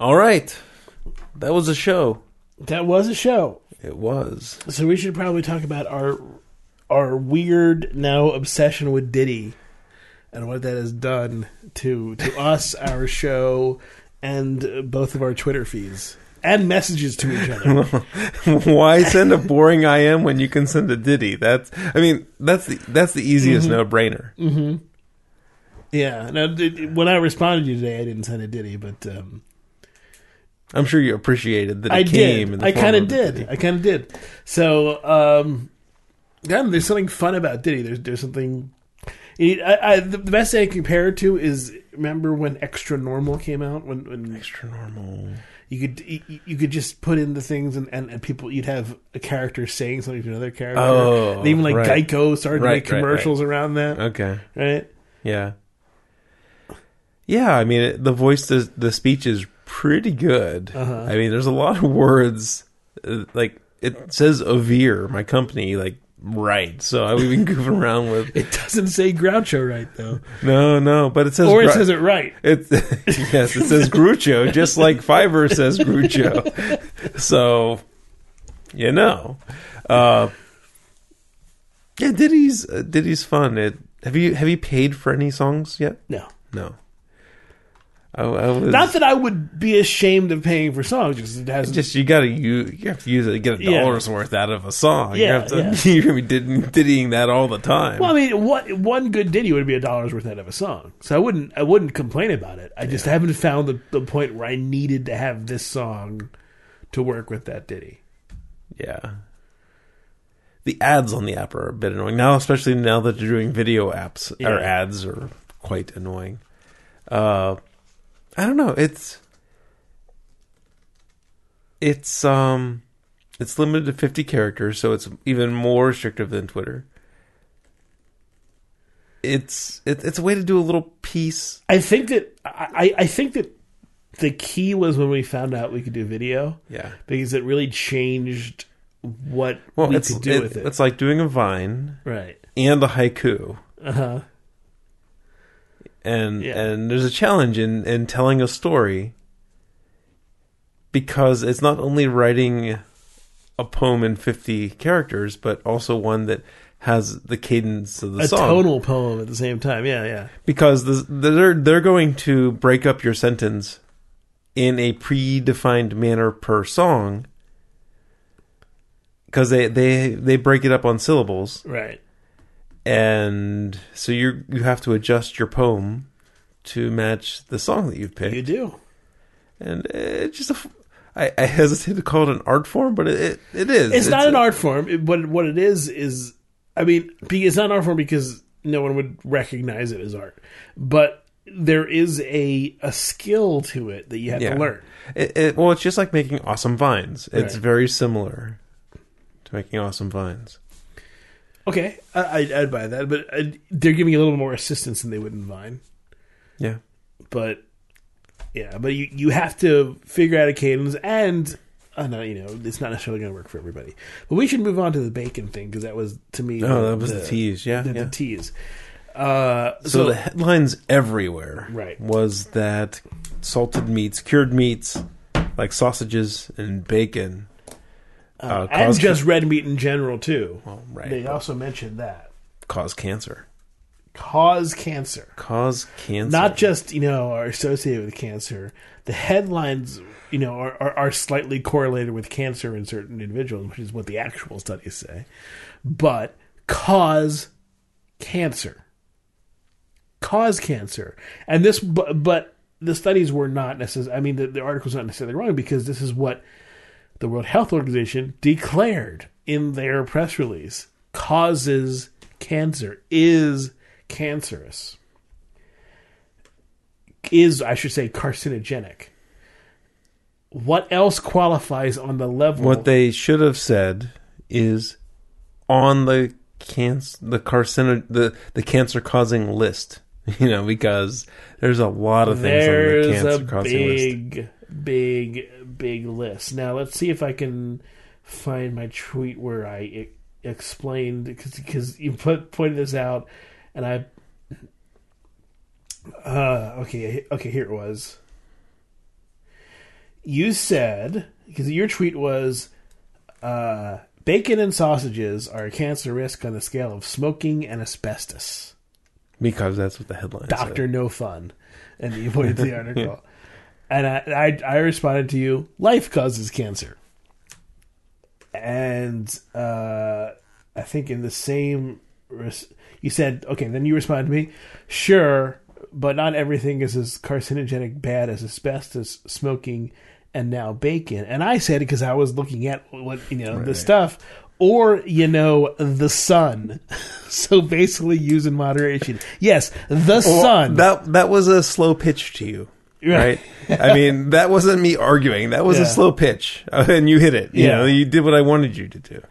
All right. That was a show. That was a show. It was. So we should probably talk about our our weird now obsession with Ditty and what that has done to to us, our show, and both of our Twitter feeds and messages to each other. Why send a boring IM when you can send a Ditty? That's I mean, that's the that's the easiest Mm-hmm. no-brainer. yeah. Now, when I responded to you today, I didn't send a Ditty, but um, I'm sure you appreciated that it I came did. in the I kind of did. I kind of did. So, um, yeah, there's something fun about Ditty. There's there's something. It, I, I, the best thing I can compare it to is remember when Xtranormal came out when when Xtranormal. you could you, you could just put in the things and, and, and people you'd have a character saying something to another character. Oh, and even like right. Geico started to Right, make right, right. commercials around that. Okay. Right? Yeah. Yeah, I mean, it, the voice, the, the speech is pretty good. Uh-huh. I mean, there's a lot of words. uh, Like, it says Avere, my company, like, right. So I we've been goofing around with, It doesn't say Groucho right though, no, no, but it says, or it Gru- says it right. It yes, it says Grucho, just like Fiverr says Grucho. So, you know, uh, yeah, Ditty's uh, Ditty's fun. It have you have you paid for any songs yet? No, No. I, I was not that I would be ashamed of paying for songs because it has just you gotta use you have to use it to get a Yeah. dollar's worth out of a song. you Yeah, have to, yeah. you're gonna be did, diddying that all the time. Well, I mean, what one good ditty would be a dollar's worth out of a song. So I wouldn't, I wouldn't complain about it. I just haven't found the, the point where I needed to have this song to work with that ditty. Yeah. The ads on the app are a bit annoying now, especially now that you're doing video apps Yeah. ads are quite annoying. Uh, I don't know. It's it's um it's limited to 50 characters, so it's even more restrictive than Twitter. It's it, it's a way to do a little piece. I think that I, I think that the key was when we found out we could do video Yeah. because it really changed what Well, we could do it- with it. it's like doing a vine right. and a haiku. Uh huh. And Yeah. and there's a challenge in in telling a story because it's not only writing a poem in 50 characters but also one that has the cadence of the A song tonal poem at the same time. Yeah, yeah. because the, they're they're going to break up your sentence in a predefined manner per song because they they they break it up on syllables Right. And so you you have to adjust your poem to match the song that you've picked. You do. and it's just a. I, I hesitate to call it an art form, but it it, it is. It's, not a- an art form. It, what what it is is, I mean, it's not an art form because no one would recognize it as art. But there is a a skill to it that you have Yeah. to learn. It, it, well, it's just like making awesome vines. It's Right. very similar to making awesome vines. Okay, I, I'd, I'd buy that, but uh they're giving a little more assistance than they would in Vine. Yeah, But yeah, but you you have to figure out a cadence, and I know you know it's not necessarily going to work for everybody. But we should move on to the bacon thing because that was to me. oh, that was the, tease. Yeah, The, yeah. the tease. Uh, so, so the headlines everywhere Right. was that salted meats, cured meats, like sausages and bacon, uh, and cause just red meat in general too. well, right, They also mentioned that cause cancer, cause cancer, cause cancer. not just you know are associated with cancer. The headlines, you know, are, are, are slightly correlated with cancer in certain individuals, which is what the actual studies say. But cause cancer, cause cancer, and this, but, but the studies were not necessarily. I mean, the, the article's not necessarily wrong because this is what the World Health Organization declared in their press release causes cancer, is cancerous, is, I should say, carcinogenic. What else qualifies on the level? What they should have said is on the cancer, the carcino, the the cancer causing list. You know, because there's a lot of things on the There's a cancer causing list. Big, big, list. Now let's see if I can find my tweet where I explained because you put pointed this out, and I. Uh, okay, okay, here it was. you said because your tweet was uh, bacon and sausages are a cancer risk on the scale of smoking and asbestos. Because that's what the headline Doctor No Fun, and you pointed to the article, and I, I I responded to you: life causes cancer, and uh, I think in the same res- you said okay. Then you responded to me, sure, but not everything is as carcinogenic bad as asbestos, smoking, and now bacon. And I said it because I was looking at what you know the stuff. Or, you know, the sun. so basically use in moderation. Yes, the Well, sun. That that was a slow pitch to you, right? I mean, that wasn't me arguing. That was Yeah. a slow pitch, and you hit it. You Yeah. know, you did what I wanted you to do.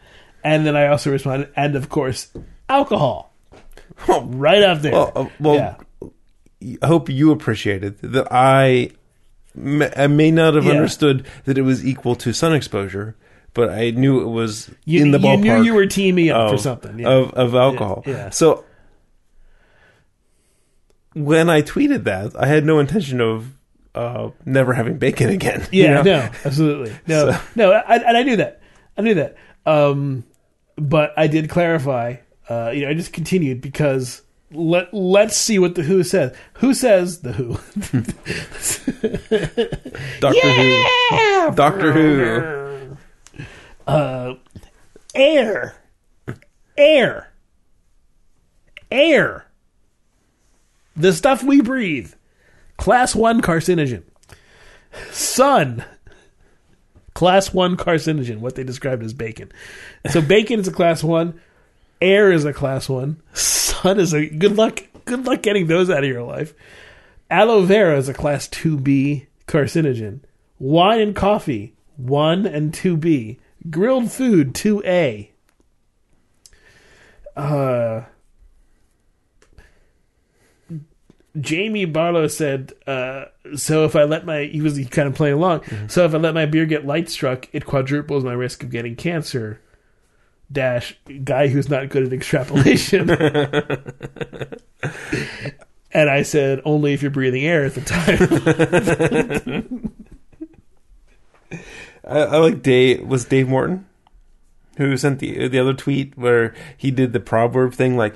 And then I also responded, and of course, alcohol. right up there. Well, uh, well, Yeah. I hope you appreciated that I, m- I may not have Yeah. understood that it was equal to sun exposure, but I knew it was You, in the ballpark. you ballpark. knew you were teaming up of, for something. Yeah. of of alcohol. Yeah, yeah. So when I tweeted that, I had no intention of uh, never having bacon again. you yeah, know? no, absolutely. No, So- no, I, and I knew that. I knew that. Um, but I did clarify. Uh, you know, I just continued because let let's see what the Who says. Who says the Who? Doctor Who. Doctor Who. uh, air, air, air. The stuff we breathe. Class one carcinogen. Sun. Class one carcinogen, what they described as bacon. So bacon is a class one. Air is a class one. Sun is a good luck. Good luck getting those out of your life. Aloe vera is a class two B carcinogen. Wine and coffee one and two B. Grilled food two A. Uh, Jamie Barlow said, uh, "So if I let my he was kind of playing along. So if I let my beer get light struck, it quadruples my risk of getting cancer." Dash guy who's not good at extrapolation. and I said, "Only if you're breathing air at the time." I, I like Dave. Was Dave Morton who sent the the other tweet where he did the proverb thing? Like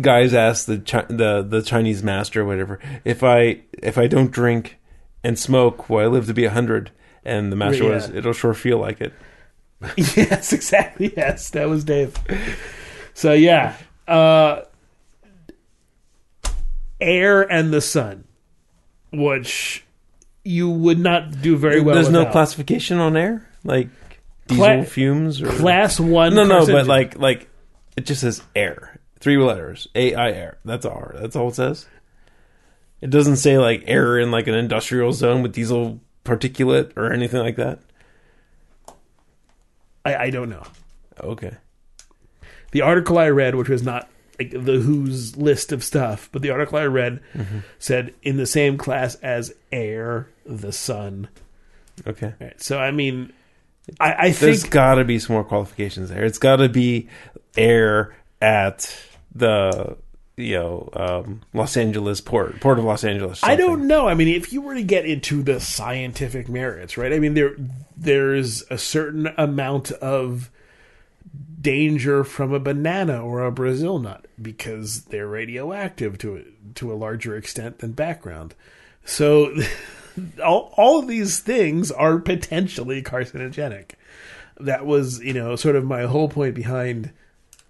guys ask the Chi- the the Chinese master, or whatever, if I if I don't drink and smoke, will I live to be a hundred? And the master Yeah. was, it'll sure feel like it. yes, exactly. Yes, that was Dave. So yeah, uh, air and the sun, which you would not do very well. There's no classification on air, like diesel Cla- fumes or class one. No, no, but like like it just says air. Three letters. A I air. That's R. That's all it says. It doesn't say like air in like an industrial zone with diesel particulate or anything like that. I, I don't know. Okay. The article I read, which was not like the Who's list of stuff, but the article I read Mm-hmm. said in the same class as air, the sun. Okay. Right. So I mean, I, I There's think there's got to be some more qualifications there. It's got to be air at the you know um, Los Angeles port port of Los Angeles. I don't know. I mean, if you were to get into the scientific merits, right? I mean, there there's a certain amount of danger from a banana or a Brazil nut because they're radioactive to a, to a larger extent than background. So all all of these things are potentially carcinogenic. That was, you know, sort of my whole point behind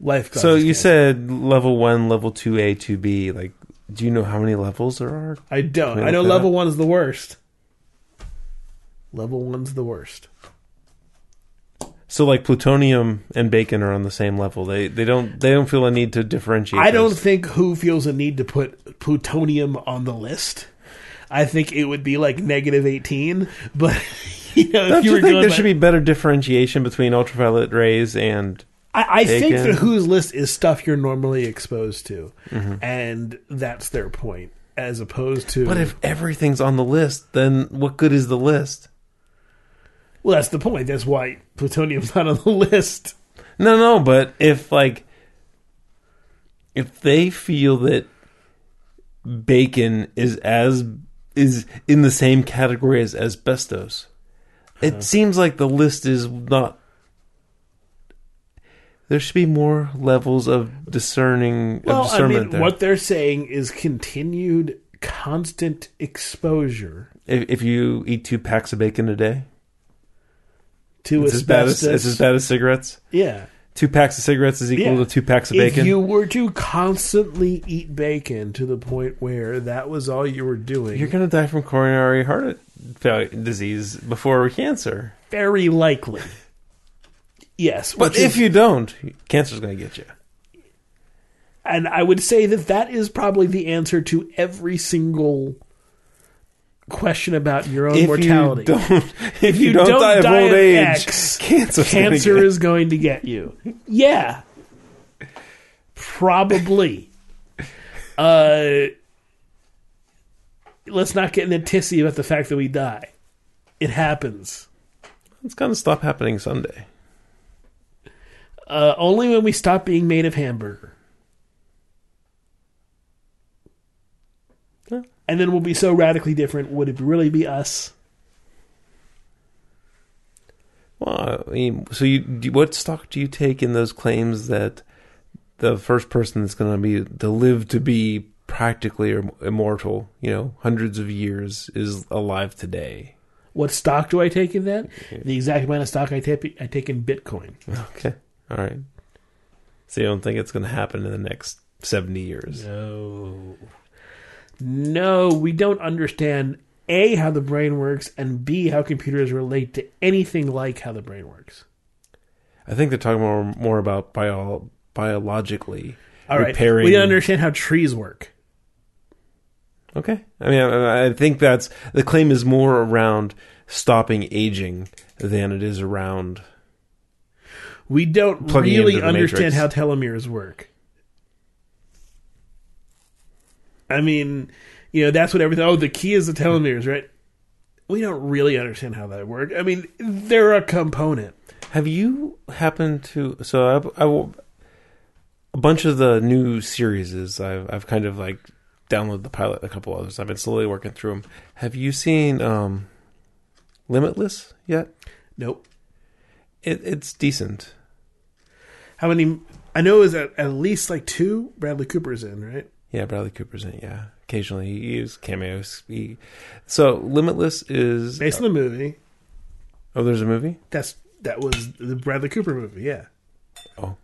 life. So you said level one, level two A, two B. Like, do you know how many levels there are? I don't. I know level up? is the worst. Level one's the worst. So like plutonium and bacon are on the same level. They they don't they don't feel a need to differentiate. I don't think who feels a need to put plutonium on the list. I think it would be like negative eighteen, but you know, Don't if you, you were think there by- should be better differentiation between ultraviolet rays and I, I think the Who's list is stuff you're normally exposed to, Mm-hmm. and that's their point, as opposed to. But if everything's on the list, then what good is the list? well, that's the point. That's why plutonium's not on the list. No, no, but if like if they feel that bacon is as is in the same category as asbestos. It Uh-huh. seems like the list is not. There should be more levels of discerning Well, of I mean, there. what they're saying is continued constant exposure if, if you eat two packs of bacon a day, it's as bad as it's as bad as cigarettes. yeah. Two packs of cigarettes is equal Yeah. to two packs of If bacon. If you were to constantly eat bacon to the point where that was all you were doing, You're going to die from coronary heart disease before cancer. very likely. Yes, But if is- you don't, cancer's going to get you. and I would say that that is probably the answer to every single question about your own If mortality. you don't, if, you, you don't, don't die of die old age, X, cancer's Cancer is going to get you. Yeah, probably. Uh, let's not get in a tissy about the fact that we die. It happens. It's going to stop happening someday. Uh, only when we stop being made of hamburger. And then we'll be so radically different. Would it really be us? Well, I mean, so you, what stock do you take in those claims that the first person that's going to be to live to be practically immortal, you know, hundreds of years, is alive today? What stock do I take in that? The exact amount of stock I take, I take in Bitcoin. Okay, all right. So you don't think it's going to happen in the next seventy years? No. No, we don't understand A, how the brain works, and B, how computers relate to anything like how the brain works. I think they're talking more more about bio, biologically All right. repairing. We don't understand how trees work. Okay, I mean, I, I think that's the claim is more around stopping aging than it is around. We don't Plugging really understand matrix. how telomeres work. I mean, you know, that's what everything. Oh, the key is the telomeres, right? We don't really understand how that works. I mean, they're a component. Have you happened to? So I, I will- a bunch of the new series is I've I've kind of like downloaded the pilot, a couple others. I've been slowly working through them. Have you seen um, Limitless yet? Nope. It, it's decent. How many? I know is at, at least like two Bradley Cooper's in, right? Yeah, Bradley Cooper's in. Yeah, occasionally he uses cameos. He, so Limitless is Based on the movie. oh, there's a movie. That's that was the Bradley Cooper movie. Yeah. Oh.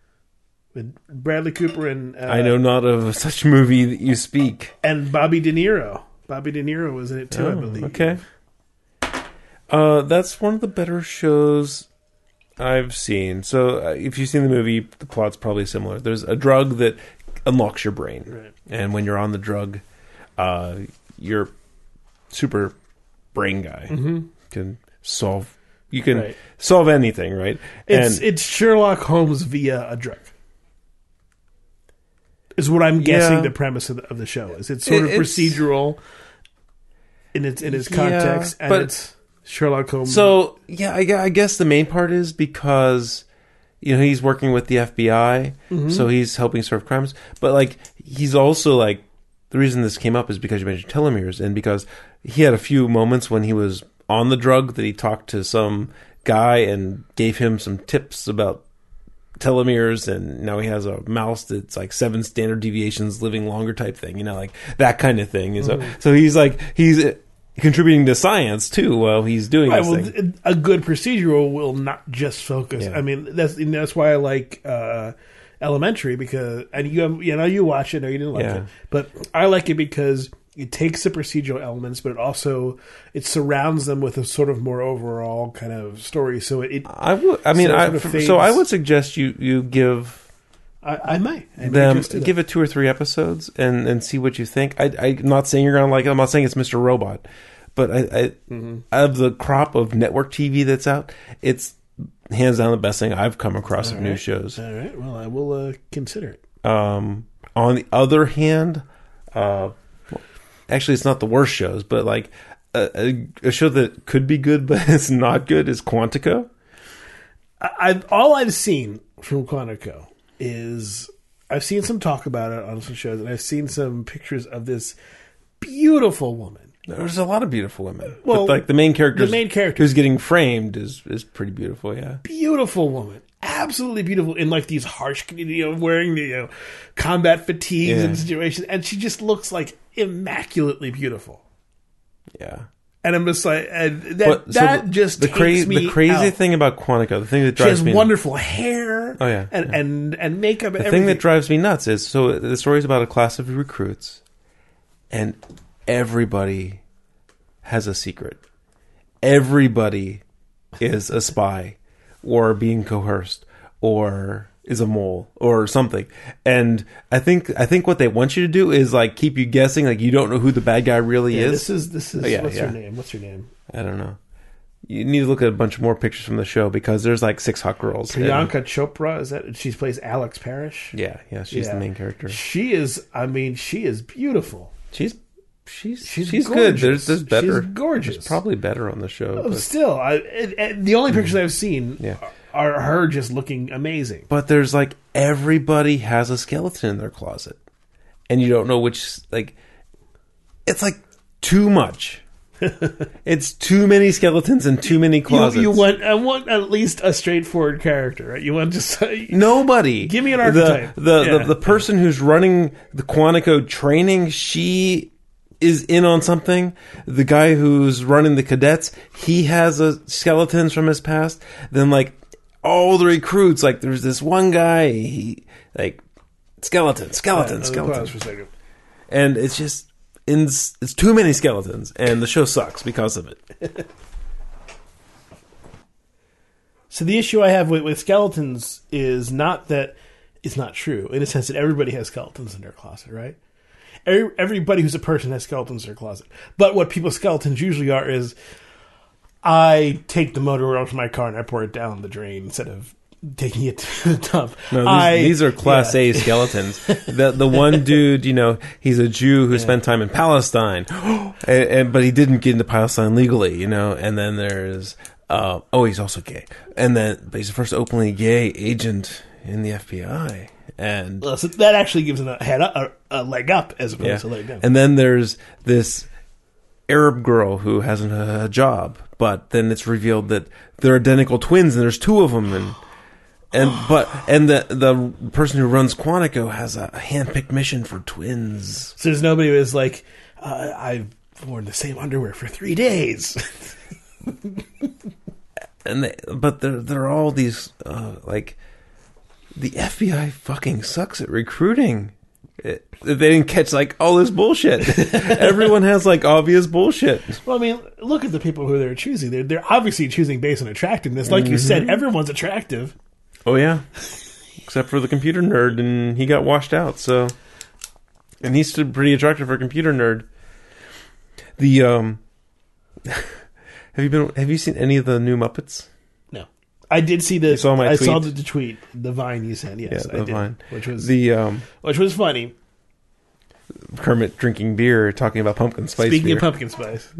With Bradley Cooper and uh, I know not of such movie that you speak. and Bobby De Niro. Bobby De Niro was in it too, I Oh, believe. Okay. Uh, that's one of the better shows I've seen. So, uh, if you've seen the movie, the plot's probably similar. There's a drug that unlocks your brain, Right. and when you're on the drug, uh, your super brain guy can solve. You can Mm-hmm. Right. solve anything, right? It's and it's Sherlock Holmes via a drug. Is what I'm guessing Yeah. the premise of the, of the show is. It's sort It- of procedural in its in its Yeah, context, and but- it's Sherlock Holmes. So yeah, I, I guess the main part is because you know he's working with the FBI, Mm-hmm. so he's helping solve crimes. But like he's also like the reason this came up is because you mentioned telomeres, and because he had a few moments when he was on the drug that he talked to some guy and gave him some tips about telomeres and now he has a mouse that's like seven standard deviations living longer type thing you know like that kind of thing And so Mm-hmm. so he's like he's contributing to science too while he's doing Right, this well, thing. a good procedural will not just focus. Yeah. I mean, that's and that's why I like uh, Elementary because and you you know you watch it or you didn't like Yeah. it, but I like it because it takes the procedural elements, but it also it surrounds them with a sort of more overall kind of story. So it, I would. I mean, So I, sort of so I would suggest you you give I, I might I them just do that. give it two or three episodes and and see what you think. I, I'm not saying you're gonna like it. I'm not saying it's Mr. Robot, but I, I Mm-hmm. of the crop of network TV that's out, it's hands down the best thing I've come across of new shows. All right, well, I will uh, consider it. Um, on the other hand, uh, well, actually, it's not the worst shows, but like a, a, a show that could be good but it's not good is Quantico. I, I've all I've seen from Quantico is I've seen some talk about it on some shows, and I've seen some pictures of this beautiful woman There's a lot of beautiful women. Well, but like the main character, the main character- who's getting framed is is pretty beautiful. Yeah, Beautiful woman, absolutely beautiful in like these harsh, you know, wearing the you know, combat fatigues Yeah. and situations, and she just looks like immaculately beautiful. yeah. And I'm just like, and that But so that the, just the me the crazy out. thing about Quantico, the thing that drives She has me wonderful hair. Oh, yeah, and yeah. and and makeup. and the thing that drives me nuts is so the story is about a class of recruits, and everybody has a secret. Everybody is a spy, or being coerced, or is a mole, or something. And I think I think what they want you to do is like keep you guessing, like you don't know who the bad guy really Yeah, is. this is this is Oh, yeah, what's yeah. her name? What's her name? I don't know. You need to look at a bunch more pictures from the show because there's like six hot girls. and- Priyanka Chopra. Is that she plays Alex Parrish? yeah, yeah, she's the main character. She is. I mean, she is beautiful. She's she's She's she's, good. There's there's better. She's gorgeous. There's probably better on the show. Oh, But, Still, I, it, it- the only pictures mm-hmm. I've seen Yeah. are her just looking amazing. but there's like everybody has a skeleton in their closet, and you don't know which. Like, it's like too much. it's too many skeletons and too many closets. You, you want I want at least a straightforward character, right? You want just Nobody. Give me an The- archetype. The the, Yeah. the, person who's running the Quantico training, she is in on something. The guy who's running the cadets, he has a skeletons from his past. Then like all the recruits, like there's this one guy, he like skeleton, skeleton, skeleton, for a second. and it's just it's, it's too many skeletons, and the show sucks because of it. So the issue I have with, with skeletons is not that it's not true in a sense that everybody has skeletons in their closet, right? Every, everybody who's a person has skeletons in their closet. But what people's skeletons usually are is I take the motor oil from my car and I pour it down the drain instead of taking it to the dump. No, these, I- these are class yeah. A skeletons. the the one dude, you know, he's a Jew who spent time in Palestine, and, and but he didn't get into Palestine legally, you know. And then there's uh, oh, he's also gay, and then but he's the first openly gay agent in the FBI, and Well, so that actually gives him a head up, a, a leg up as opposed yeah, to a leg down. and then there's this Arab girl who hasn't a job, but then it's revealed that they're identical twins, and there's two of them, and and but and the the person who runs Quantico has a handpicked mission for twins. so there's nobody who is like, uh, I've worn the same underwear for three days. and they, but they're they're all these uh, like the FBI fucking sucks at recruiting. It, they didn't catch like all this bullshit. Everyone has like obvious bullshit. Well, I mean, look at the people who they're choosing. They're, they're obviously choosing based on attractiveness. Like you said, everyone's attractive. Oh yeah, except for the computer nerd, and he got washed out. So, and he's still pretty attractive for a computer nerd. The um, have you been? Have you seen any of the new Muppets? I did see the. saw my I saw the, tweet? the tweet, the Vine you sent. Yes, Yeah, I the did, Vine. which was The um, which was funny. Kermit drinking beer, talking about pumpkin spice. Speaking beer. of pumpkin spice,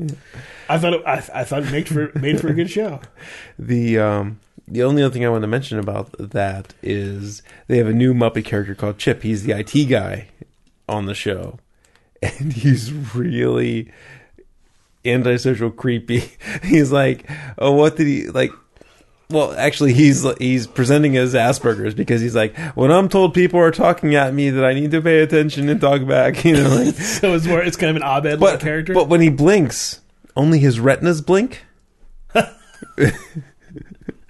I thought it, I, I thought it made for made for a good show. The um the only other thing I want to mention about that is they have a new Muppet character called Chip. He's the IT guy on the show, and he's really antisocial, creepy. He's like, oh, what did he like? Well, actually, he's he's presenting as Asperger's because he's like, when I'm told people are talking at me, that I need to pay attention and talk back. You know, like, So it's more it's kind of an Abed but character. but when he blinks, only his retinas blink.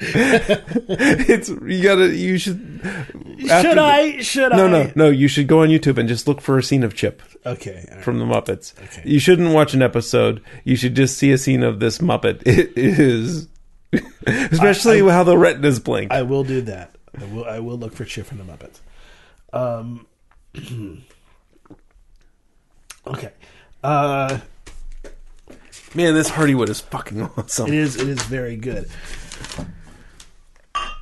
it's you gotta you should should after I? Should no I? no no no you should go on youtube and just look for a scene of chip Okay. right. from the muppets Okay. you shouldn't watch an episode you should just see a scene of this muppet it is especially how the retinas blink I will do that. I will. I will look for Chip from the Muppets. Um. okay. Uh, man this hardywood is fucking awesome is. It is very good. I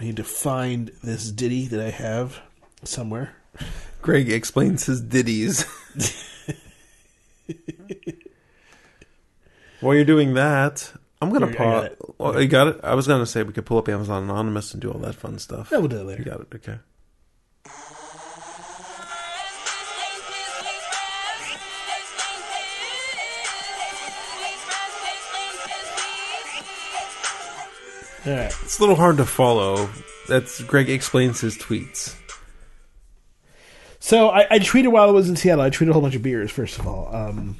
need to find this ditty that I have somewhere. greg explains his ditties While you're doing that, I'm gonna pause. Oh, you got it. I was gonna say we could pull up Amazon Anonymous and do all that fun stuff. Yeah, we'll do it later. You got it. Okay. All right. It's a little hard to follow. That's Greg explains his tweets. So I, I tweeted while I was in Seattle. I tweeted a whole bunch of beers. First of all, um,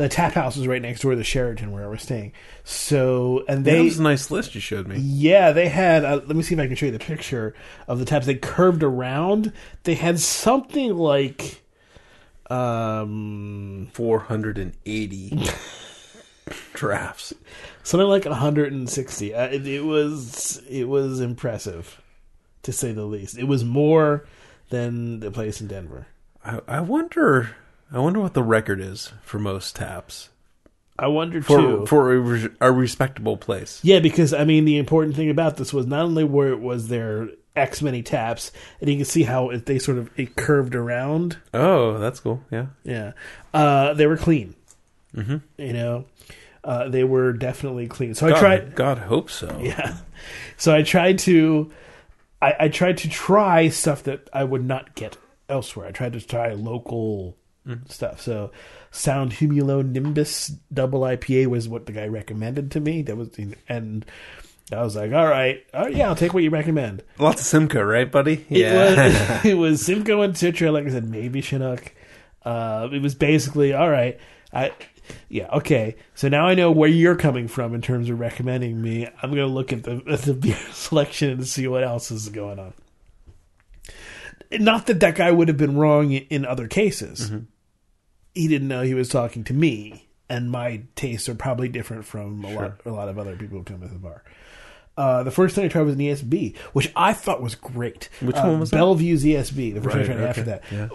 the tap house was right next door to the Sheraton where I was staying. So and That they, was a nice list you showed me. yeah, they had. Uh, let me see if I can show you the picture of the taps. They curved around. They had something like, um, 480 drafts. something like 160. Uh, it, it was it was impressive, to say the least. It was more than the place in Denver. I, I wonder. I wonder what the record is for most taps I wonder for too. for a, a respectable place. Yeah, because I mean, the important thing about this was not only where it was there X many taps, and you can see how it, they sort of it curved around. Oh, that's cool. Yeah. Yeah, uh, they were clean. Mm-hmm. You know, uh, they were definitely clean. So I tried. God hope so. Yeah, so I tried to. I, I tried to try stuff that I would not get elsewhere. I tried to try local stuff. So, Sound Humulo Nimbus Double IPA was what the guy recommended to me. That was, and I was like, all right, all right yeah, I'll take what you recommend. Lots of Simcoe, right, buddy? It was, it was Simcoe and Citra, like I said, maybe Chinook. Uh, it was basically all right. I yeah okay. So now I know where you're coming from in terms of recommending me. I'm gonna look at the at the beer selection and see what else is going on. Not that that guy would have been wrong in other cases. He didn't know he was talking to me, and my tastes are probably different from a lot a lot of other people who come to the bar. Uh, the first thing I tried was an ESB, which I thought was great. Which Uh, one was that? Bellevue's ESB. The first Right, I tried after that yeah.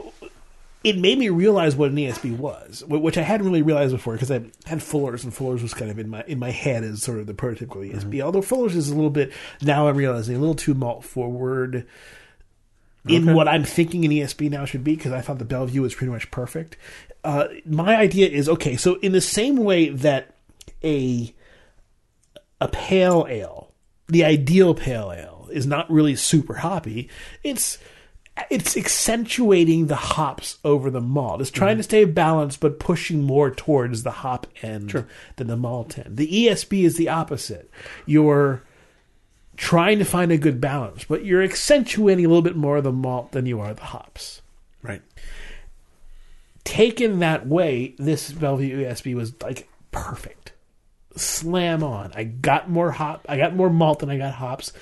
it made me realize what an ESB was, which I hadn't really realized before because I had Fuller's, and Fuller's was kind of in my in my head as sort of the prototypical ESB. Although Fuller's is a little bit now I'm realizing a little too malt forward in Okay. what I'm thinking an ESB now should be because I thought the Bellevue was pretty much perfect. Uh, my idea is okay. So in the same way that a a pale ale, the ideal pale ale, is not really super hoppy. It's it's accentuating the hops over the malt. It's trying to stay balanced, but pushing more towards the hop end than the malt end. The ESB is the opposite. You're trying to find a good balance, but you're accentuating a little bit more of the malt than you are the hops. Right. Taken that way, this Bellevue ESB was like perfect. Slam on. I got more hop. I got more malt than I got hops.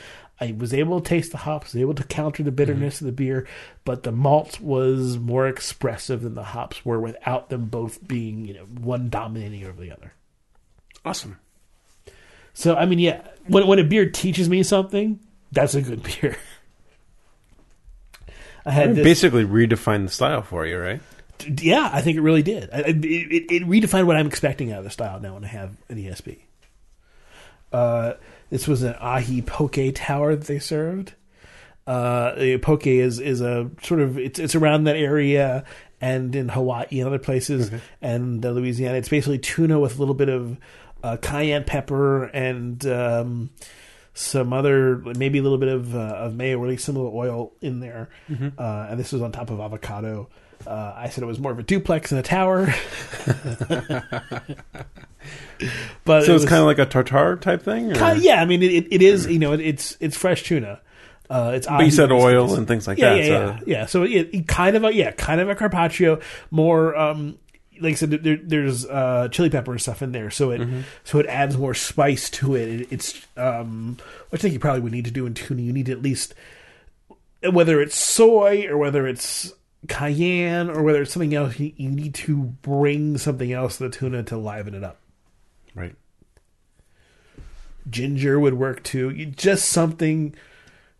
I was able to taste the hops, was able to counter the bitterness mm-hmm. of the beer, but the malt was more expressive than the hops were without them both being, you know, one dominating over the other. Awesome. So I mean, yeah, when when a beer teaches me something, that's a good beer. I had this, Basically redefined the style for you, right? yeah, I think it really did. I- It, it, it redefined what I'm expecting out of the style now when I have an ESB. Uh, this was an ahi poke tower that they served. Uh, the poke is is a sort of it's it's around that area and in Hawaii and other places and uh, Louisiana. It's basically tuna with a little bit of uh, cayenne pepper and um, some other maybe a little bit of uh, of mayo least some oil in there. Uh, and this was on top of avocado. Uh, I said it was more of a duplex than a tower. but So it it's kind of like a tartar type thing? Kind of- yeah, I mean, it, it is. You know, it, it's it's fresh tuna. Uh, it's But you said oil and things like yeah, that. Yeah, so yeah, yeah. So it, it kind of a yeah, kind of a carpaccio. More um, like I said, there, there's uh, chili pepper and stuff in there, so it Mm-hmm. so it adds more spice to it. it it's um, which I think you probably would need to do in tuna. You need to at least whether it's soy or whether it's cayenne or whether it's something else. You, you need to bring something else to the tuna to liven it up. Right. ginger would work too. You, just something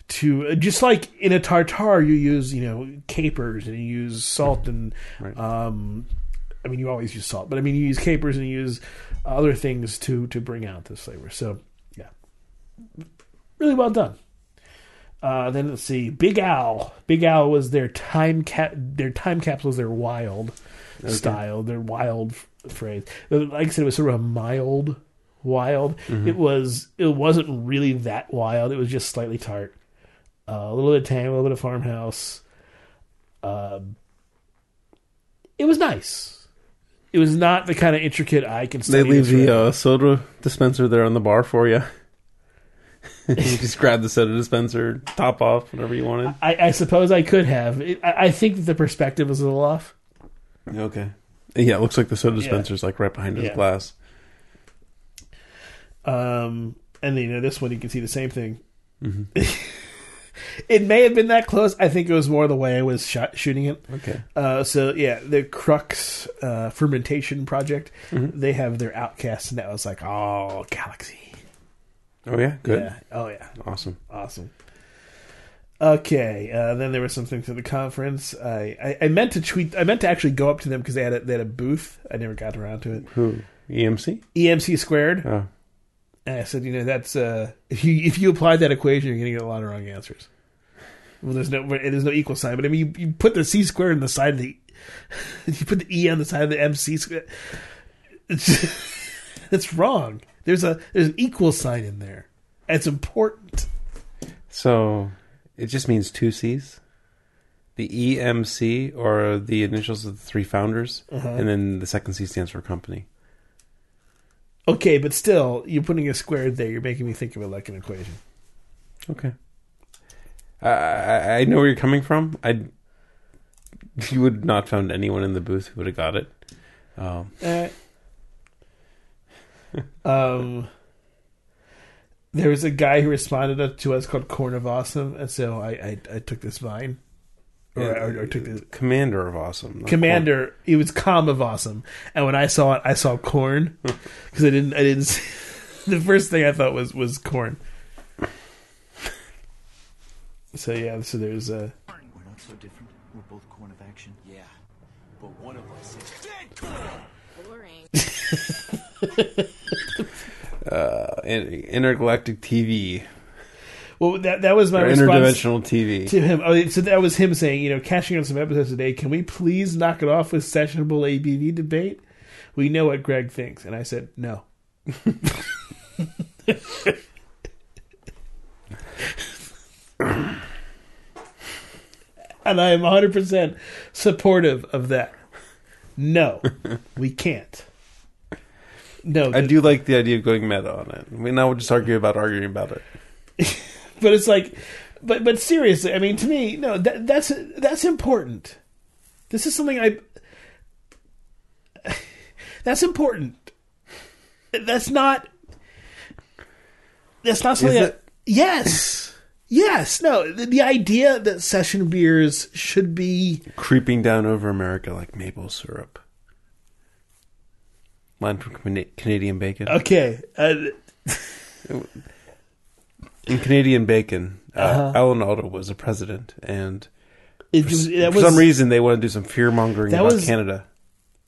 to just like in a tartar, you use you know capers and you use salt and Right. um, I mean you always use salt, but I mean you use capers and you use other things to to bring out this flavor. So yeah, really well done. Uh, then let's see, Big Owl. Big Owl was their time cap. Their time capsule capsules. Their wild style. Their wild phrase. Like I said, it was sort of a mild wild. It was. It wasn't really that wild. It was just slightly tart. Uh, a little bit of tang, a little bit of farmhouse. Um, it was nice. It was not the kind of intricate I can. They leave the uh, soda dispenser there on the bar for you. you just grab the soda dispenser, top off, whatever you wanted. I, I suppose I could have. It, I, I think the perspective was a little off. Okay. Yeah, it looks like the soda Yeah. dispenser's like right behind his Yeah. glass. Um, and then, you know this one, you can see the same thing. It may have been that close. I think it was more the way I was shot, shooting it. Okay. Uh, so yeah, the Crux uh, fermentation project. Mhm. They have their outcasts, and that was like, oh, galaxy. Oh yeah, good, Yeah. Oh yeah. awesome. Awesome. Okay, uh, then there was some things at the conference. I, I, I meant to tweet. I meant to actually go up to them because they had a, they had a booth. I never got around to it. Who? EMC? EMC squared. Oh, And I said, you know, that's uh, if you if you apply that equation, you're going to get a lot of wrong answers. Well, there's no there's no equal sign, but I mean, you, you put the c squared on the side of the you put the e on the side of the mc squared. It's, it's wrong. There's a there's an equal sign in there. It's important. so it just means two C's. The EMC or the initials of the three founders, Uh-huh. and then the second C stands for company. Okay, but still, you're putting a squared there. You're making me think of it like an equation. Okay. I, I know where you're coming from. I you would not found anyone in the booth who would have got it. Um, Uh, um, there was a guy who responded to us called Corn of Awesome, and so I I, I took this vine, or, or, or took the commander of awesome. commander. It was Com of Awesome, and when I saw it, I saw corn because I didn't I didn't. See, the first thing I thought was was corn. So yeah, so there's uh We're not so different. We're both corn of action. Yeah, but one of us is dead corn. Boring. uh, intergalactic TV well that that was my or response. interdimensional TV. to him. Oh, so that was him saying, you know, catching on some episodes today. Can we please knock it off with sessionable ABV debate? We know what Greg thinks, and I said no. and I am 100 percent supportive of that. No, we can't. No, I do like the idea of going meta on it. I mean, now we'll just argue about arguing about it. but it's like but but seriously i mean to me no that that's that's important this is something i that's important that's not that's not something I- yes yes no the, the idea that session beers should be Creeping down over America like maple syrup. Line from Cana- Canadian bacon. okay uh, In Canadian bacon, uh, Uh-huh. Alan Alda was a president, and it for, that for was some reason they want to do some fear mongering about was- Canada.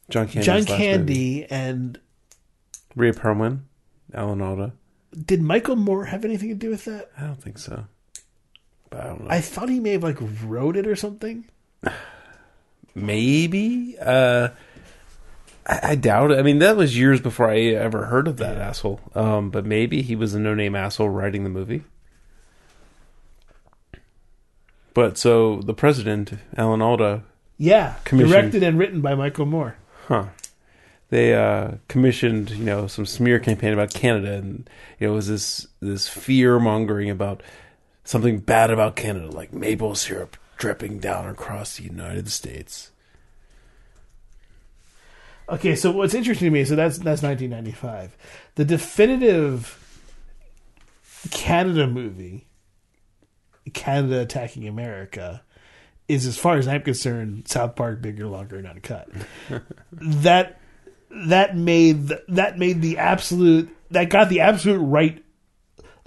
John Candy's john last movie. candy and Rhea Perlman, Alan Alda. did michael moore have anything to do with that I don't think so, I don't know. i thought he may have like wrote it or something Maybe. Uh, I, I doubt it. I mean, that was years before I ever heard of that asshole. Um, but maybe he was a no-name asshole writing the movie. But so the president, Alan Alda, Yeah, Commissioned- directed and written by Michael Moore. huh? They uh, commissioned, you know, some smear campaign about Canada, and you know, it was this this fear mongering about something bad about Canada, like maple syrup dripping down across the United States. Okay, so what's interesting to me, so that's that's 1995. The definitive Canada movie, Canada attacking America, is as far as I'm concerned, South Park bigger, longer, and uncut. that that made that made the absolute that got the absolute right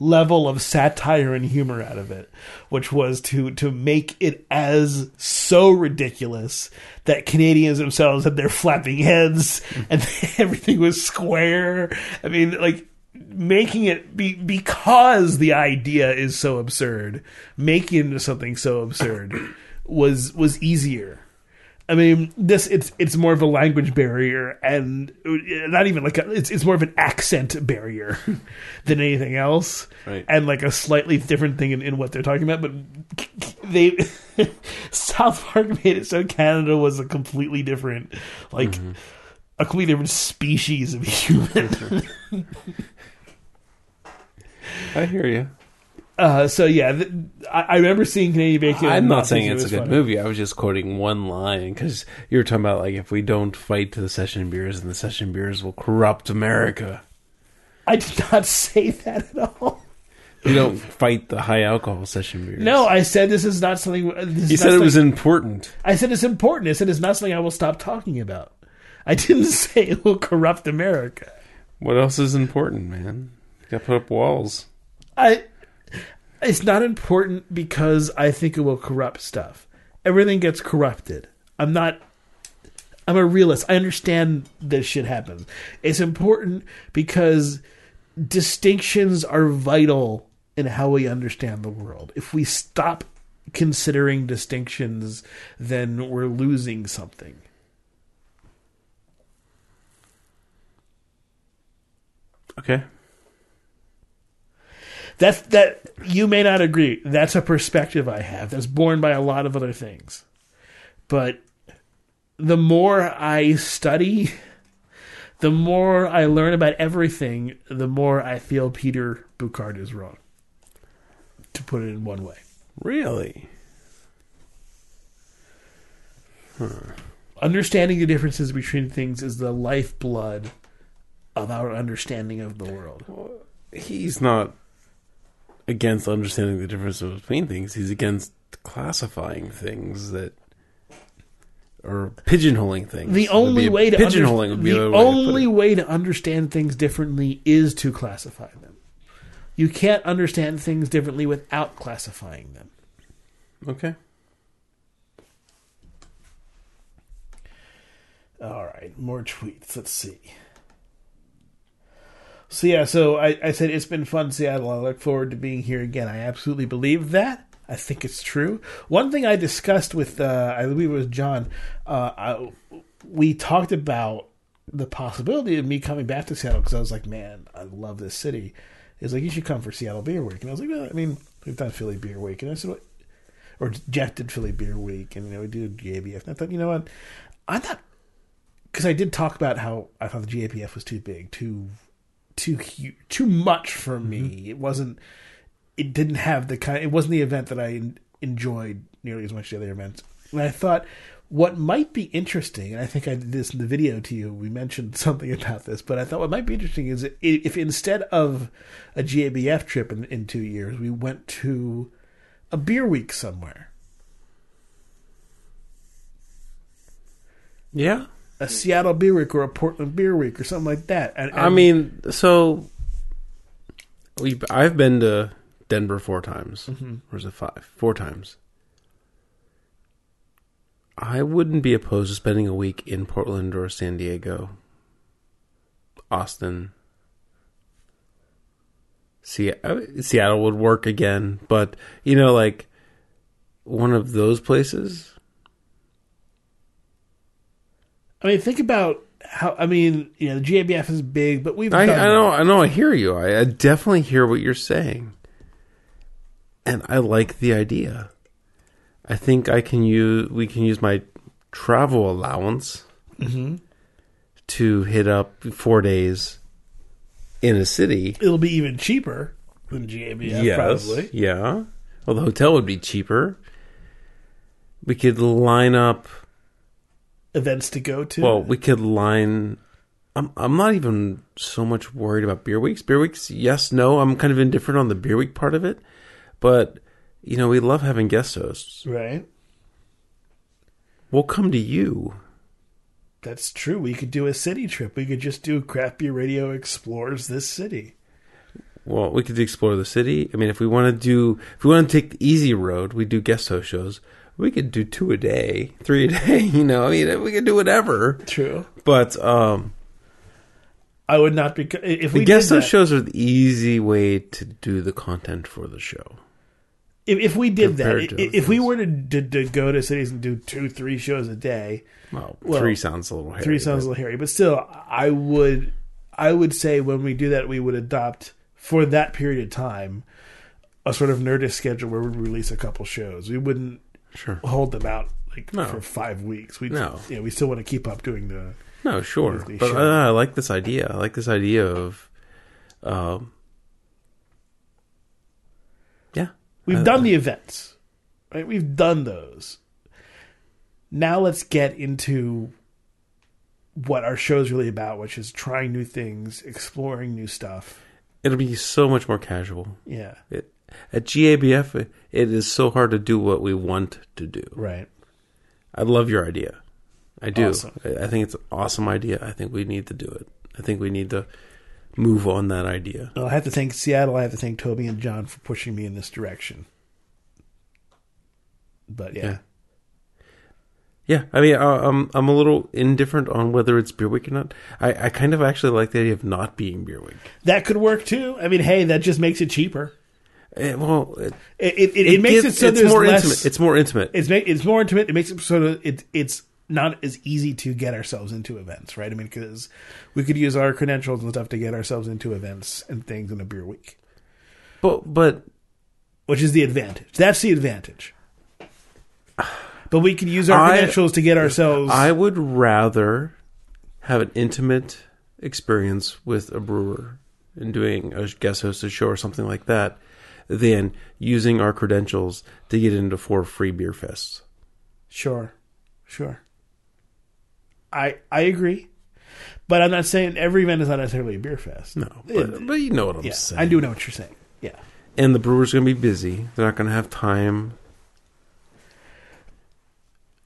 level of satire and humor out of it, which was to to make it as so ridiculous that Canadians themselves had their flapping heads and everything was square. I mean, like making it be because the idea is so absurd, making it into something so absurd was was easier. I mean, this it's it's more of a language barrier, and uh, not even like a, it's it's more of an accent barrier than anything else, Right. and like a slightly different thing in, in what they're talking about. But they South Park made it so Canada was a completely different, like mm-hmm. a completely different species of human. I hear you. Uh, so yeah, th- I, I remember seeing Canadian Bacon. I'm not saying it's it a good funny. movie. I was just quoting one line because you were talking about like if we don't fight the session beers, and the session beers will corrupt America. I did not say that at all. You don't fight the high alcohol session beers. No, I said this is not something. This you said it was important. I said it's important. I said it's not something I will stop talking about. I didn't say it will corrupt America. What else is important, man? You got to put up walls. I. It's not important because I think it will corrupt stuff. Everything gets corrupted. I'm not. I'm a realist. I understand this shit happens. It's important because distinctions are vital in how we understand the world. If we stop considering distinctions, then we're losing something. Okay. That's that you may not agree. That's a perspective I have. That's borne by a lot of other things. But the more I study, the more I learn about everything, the more I feel Peter Bouckaert is wrong. To put it in one way. Really? Understanding the differences between things is the lifeblood of our understanding of the world. He's not against understanding the difference between things. He's against classifying things that or pigeonholing things. The only way to pigeonholing under- the way to only it. way to understand things differently is to classify them. You can't understand things differently without classifying them. Okay. All right, more tweets. Let's see. So yeah, so I, I said it's been fun, Seattle. I look forward to being here again. I absolutely believe that. I think it's true. One thing I discussed with, uh, I believe it was John, uh, I, we talked about the possibility of me coming back to Seattle because I was like, man, I love this city. He's like, you should come for Seattle Beer Week, and I was like, well, I mean, we've done Philly Beer Week, and I said, what? or Jeff did Philly Beer Week, and you know we do GABF. And I thought, you know what, I'm not because I did talk about how I thought the GABF was too big, too too huge, too much for mm-hmm. me. It wasn't. It didn't have the kind. It wasn't the event that I enjoyed nearly as much as the other events. And I thought what might be interesting, and I think I did this in the video to you. We mentioned something about this, but I thought what might be interesting is if instead of a GABF trip in, in two years, we went to a beer week somewhere. Yeah. A Seattle Beer Week or a Portland Beer Week or something like that. And, I mean, so we I've been to Denver four times. Mm-hmm. Or is it five? Four times. I wouldn't be opposed to spending a week in Portland or San Diego, Austin. Se- Seattle would work again, but you know, like one of those places. I mean, think about how. I mean, you know, the GABF is big, but we've I, I know, I know, I hear you. I, I definitely hear what you're saying, and I like the idea. I think I can use. We can use my travel allowance mm-hmm. to hit up four days in a city. It'll be even cheaper than GABF, yes, probably. yeah. Well, the hotel would be cheaper. We could line up. Events to go to. Well, we could line. I'm I'm not even so much worried about beer weeks. Beer weeks, yes, no. I'm kind of indifferent on the beer week part of it, but you know we love having guest hosts. right. We'll come to you. That's true. We could do a city trip. We could just do Craft Beer Radio explores this city. Well, we could explore the city. I mean, if we want to do, if we want to take the easy road, we do guest host shows. We could do two a day, three a day. You know, I mean, we could do whatever. True. But um, I would not be if we host that, shows are the easy way to do the content for the show. If, if we did that, compared to i- if we were to, to to go to cities and do two, three shows a day, Well, Well, three sounds a little hairy. three sounds a but- little hairy, but still, I would, I would say when we do that, we would adopt for that period of time a sort of Nerdist schedule where we release a couple shows. We wouldn't Sure. hold them out like No. for five weeks. We, No. you know, we still want to keep up doing the. No, sure, Weekly but show. uh, I like this idea. I like this idea of, um, yeah, We've done the events, right? We've done those. Now let's get into what our show's really about, which is trying new things, exploring new stuff. It'll be so much more casual. Yeah, It, at GABF, it, it is so hard to do what we want to do. right. I love your idea. I do. Awesome. I I think it's an awesome idea. I think we need to do it. I think we need to move on that idea. Well, I have to thank Seattle. I have to thank Toby and John for pushing me in this direction. But yeah, Yeah. Yeah, I mean, uh, I'm I'm a little indifferent on whether it's beer week or not. I, I kind of actually like the idea of not being beer week. that could work too. I mean, hey, that just makes it cheaper. Eh, well, it, It it, it, it makes gives- it so it's there's more less. intimate. It's more intimate. it's it's more intimate. It makes it so that it it's not as easy to get ourselves into events, right? I mean, because we could use our credentials and stuff to get ourselves into events and things in a beer week, but but which is the advantage. That's the advantage. But we could use our I- credentials to get ourselves. I would rather have an intimate experience with a brewer and doing a guest hosted show or something like that than using our credentials to get into four free beer fests. Sure, sure. I I agree, but I'm not saying every event is not necessarily a beer fest. No, but, but you know what I'm yeah, saying. I do know what you're saying. Yeah, And the brewer's going to be busy. They're not going to have time.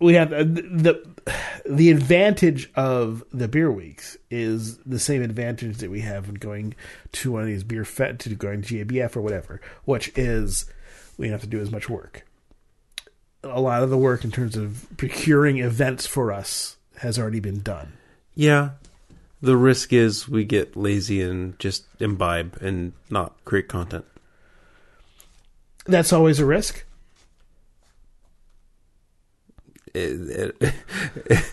We have uh, the the advantage of the beer weeks is the same advantage that we have in going to one of these beer fet to going to GABF or whatever, which is we don't have to do as much work. A lot of the work in terms of procuring events for us has already been done. Yeah. The risk is we get lazy and just imbibe and not create content. That's always a risk. It, it, it,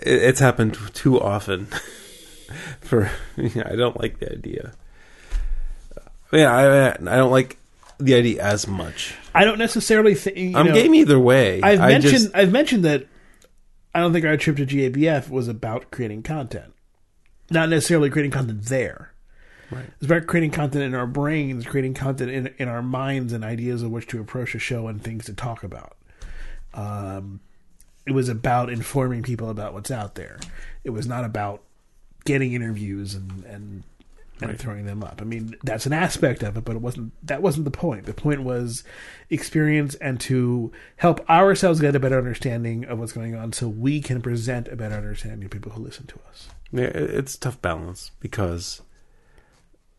it's happened too often. For I don't like the idea. Yeah, I I don't like the idea as much. I don't necessarily think I'm game either way. I've I mentioned just- I've mentioned that I don't think our trip to GABF was about creating content, not necessarily creating content there. Right. It's about creating content in our brains, creating content in in our minds, and ideas of which to approach a show and things to talk about. Um, it was about informing people about what's out there. It was not about getting interviews and and and throwing them up. I mean, that's an aspect of it, but it wasn't. That wasn't the point. The point was experience and to help ourselves get a better understanding of what's going on, so we can present a better understanding to people who listen to us. Yeah, it's a tough balance because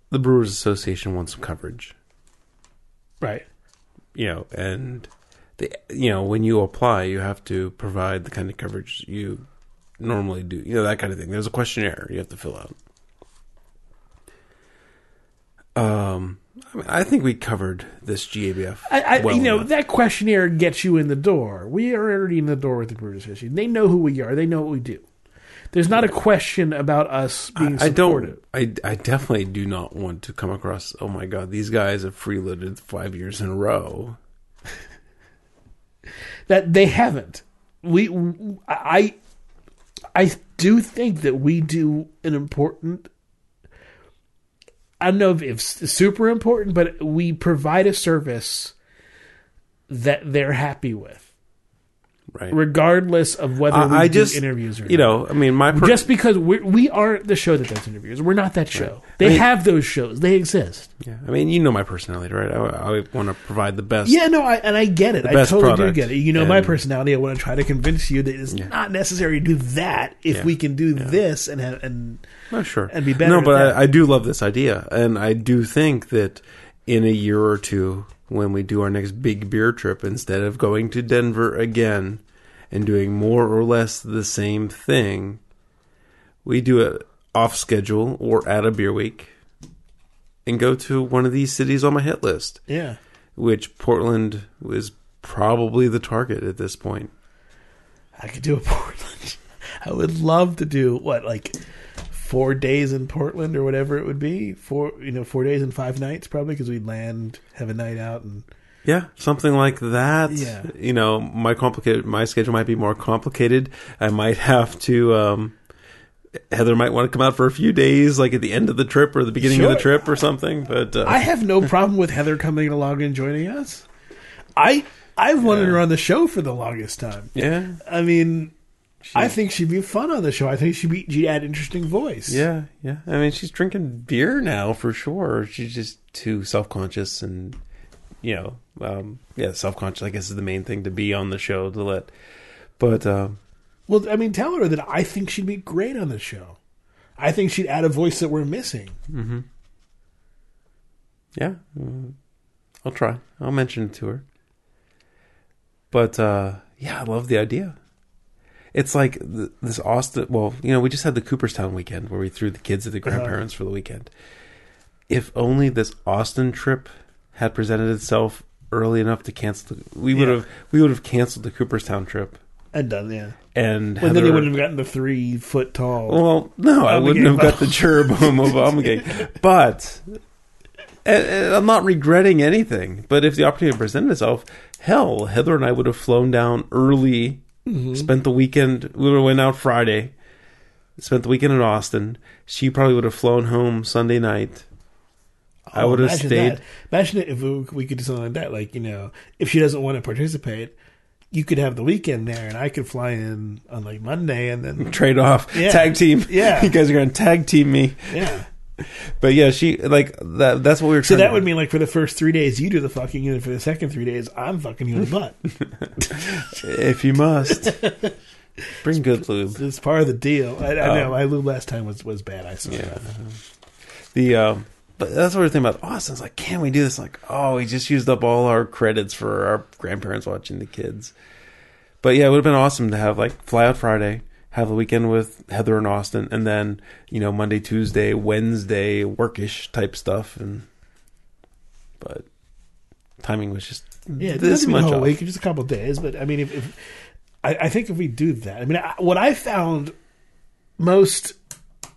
the Brewers Association wants some coverage, Right. you know, and the you know when you apply, you have to provide the kind of coverage you normally do, you know, that kind of thing. There's a questionnaire you have to fill out. Um, I, mean, I think we covered this GABF. I, I well you know enough. that questionnaire gets you in the door. We are already in the door with the Brewers Association. They know who we are. They know what we do. There's not a question about us being I supportive. don't. I, I definitely do not want to come across. Oh my god, these guys have freeloaded five years in a row. That they haven't. We, I, I do think that we do an important. I don't know if it's super important, but we provide a service that they're happy with, Right. regardless of whether we I, do just interviews or you not. know. I mean, my per- just because we we aren't the show that does interviews. We're not that show. They I mean- have those shows. They exist. Yeah, I mean, you know my personality, right? I, I want to provide the best. Yeah, no, I, and I get it. I best totally do get it. You know my And- personality. I want to try to convince you that it's not necessary to do that if Yeah. we can do this and have, and Oh, sure. and be better No, at but that. I, I do love this idea, and I do think that in a year or two, when we do our next big beer trip, instead of going to Denver again and doing more or less the same thing, we do it off schedule or at a beer week, and go to one of these cities on my hit list. yeah. Which Portland was probably the target at this point. I could do a Portland. I would love to do what like four days in Portland or whatever it would be. Four, you know, four days and five nights probably because we'd land, have a night out, and Yeah, something like that. Yeah. You know, my complicated my schedule might be more complicated. I might have to um Heather might want to come out for a few days, like at the end of the trip or the beginning of the trip or something. But uh, I have no problem with Heather coming along and joining us. I I've wanted her on the show for the longest time. Yeah, I mean, I think she'd be fun on the show. I think she'd be she'd add interesting voice. yeah, yeah. I mean, she's drinking beer now for sure. She's just too self conscious and you know, um, yeah, self conscious. I guess is the main thing to be on the show to let. But um, Well, I mean, tell her that I think she'd be great on the show. I think she'd add a voice that we're missing. yeah, mm, I'll try. I'll mention it to her. But uh, yeah, I love the idea. It's like th- this Austin. Well, you know, we just had the Cooperstown weekend where we threw the kids at the uh-huh. grandparents for the weekend. If only this Austin trip had presented itself early enough to cancel, the, we would Yeah. have we would have canceled the Cooperstown trip. And done, yeah. And Well, then they wouldn't have gotten the three foot tall. well, no, I wouldn't have got the cherubim of Obligate. But and, and I'm not regretting anything. But if the opportunity presented itself, hell, Heather and I would have flown down early, Mm-hmm. spent the weekend. We went out Friday, spent the weekend in Austin. She probably would have flown home Sunday night. I Oh, would have stayed. That. Imagine if we, we could do something like that. Like you know, if she doesn't want to participate, you could have the weekend there, and I could fly in on like Monday, and then Trade off, Yeah. tag team. Yeah. you guys are going to tag team me. yeah. But yeah, she like that. That's what we were. So that to- would mean like for the first three days you do the fucking, and for the second three days I'm fucking you in the butt. if you must bring good lube. it's part of the deal. I, I Oh. know my lube last time was was bad. I saw Yeah. that. The um, but that's what we're thinking about Austin. It's like, can we do this? Like, oh, we just used up all our credits for our grandparents watching the kids. But yeah, it would have been awesome to have like fly out Friday, have a weekend with Heather and Austin, and then you know Monday, Tuesday, Wednesday workish type stuff. And but timing was just Yeah, it this much a week, just a couple of days. But I mean, if, if I, I think if we do that, I mean, I, what I found most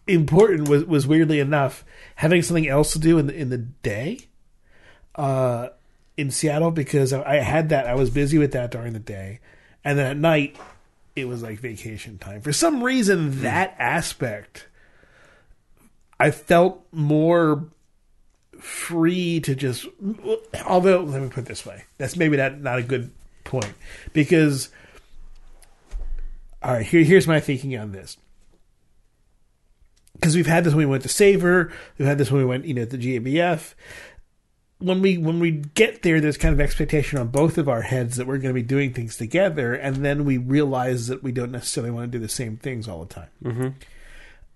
important was was weirdly enough having something else to do in the in the day, uh, in Seattle because I had that I was busy with that during the day, and then at night it was like vacation time. For some reason, hmm. that aspect I felt more free to just although let me put it this way that's maybe not not a good point because all right here here's my thinking on this because we've had this when we went to Savor, we've had this when we went, you know, to GABF. When we when we get there, there's kind of expectation on both of our heads that we're going to be doing things together, and then we realize that we don't necessarily want to do the same things all the time. Mm-hmm.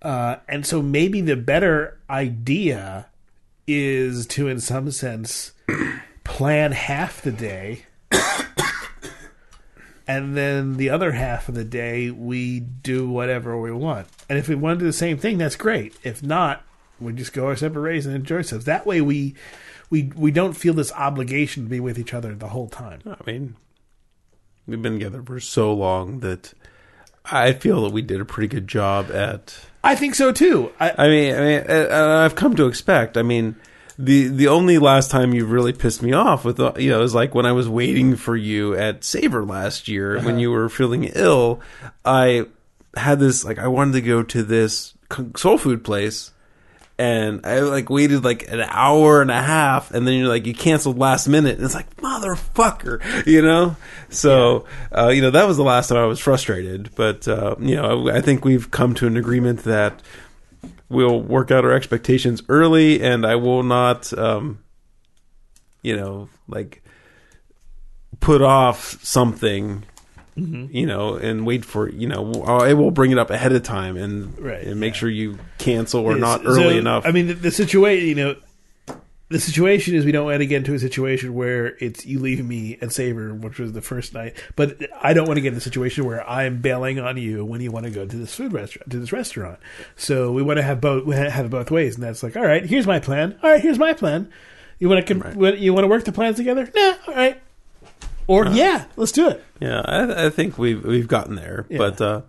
Uh, and so maybe the better idea is to, in some sense, plan half the day and then the other half of the day we do whatever we want. And if we want to do the same thing, that's great. If not, we just go our separate ways and enjoy ourselves. That way, we we we don't feel this obligation to be with each other the whole time. I mean, we've been together for so long that I feel that we did a pretty good job at. I think so too. I, I mean, I mean, I've come to expect. I mean, the the only last time you really pissed me off with uh, you know is like when I was waiting for you at Savor last year when you were feeling ill. I had this like I wanted to go to this soul food place. And I like waited like an hour and a half, and then you're like you canceled last minute, and it's like motherfucker, you know. So uh, you know that was the last time I was frustrated, but uh, you know I, I think we've come to an agreement that we'll work out our expectations early, and I will not, um, you know, like put off something, Mm-hmm. you know, and wait for you know. Oh, I will bring it up ahead of time and Right, and make sure you cancel or not So, early enough. I mean, the, the situation, you know, the situation is we don't want to get into a situation where it's you leave me at Savor, which was the first night. But I don't want to get in a situation where I'm bailing on you when you want to go to this food restaurant, to this restaurant. So we want to have both, we have it both ways, and that's like, all right, here's my plan. All right, here's my plan. You want to com- you want to work the plans together? Nah, all right. Or yeah, let's do it. yeah, I, I think we've we've gotten there, Yeah. but. uh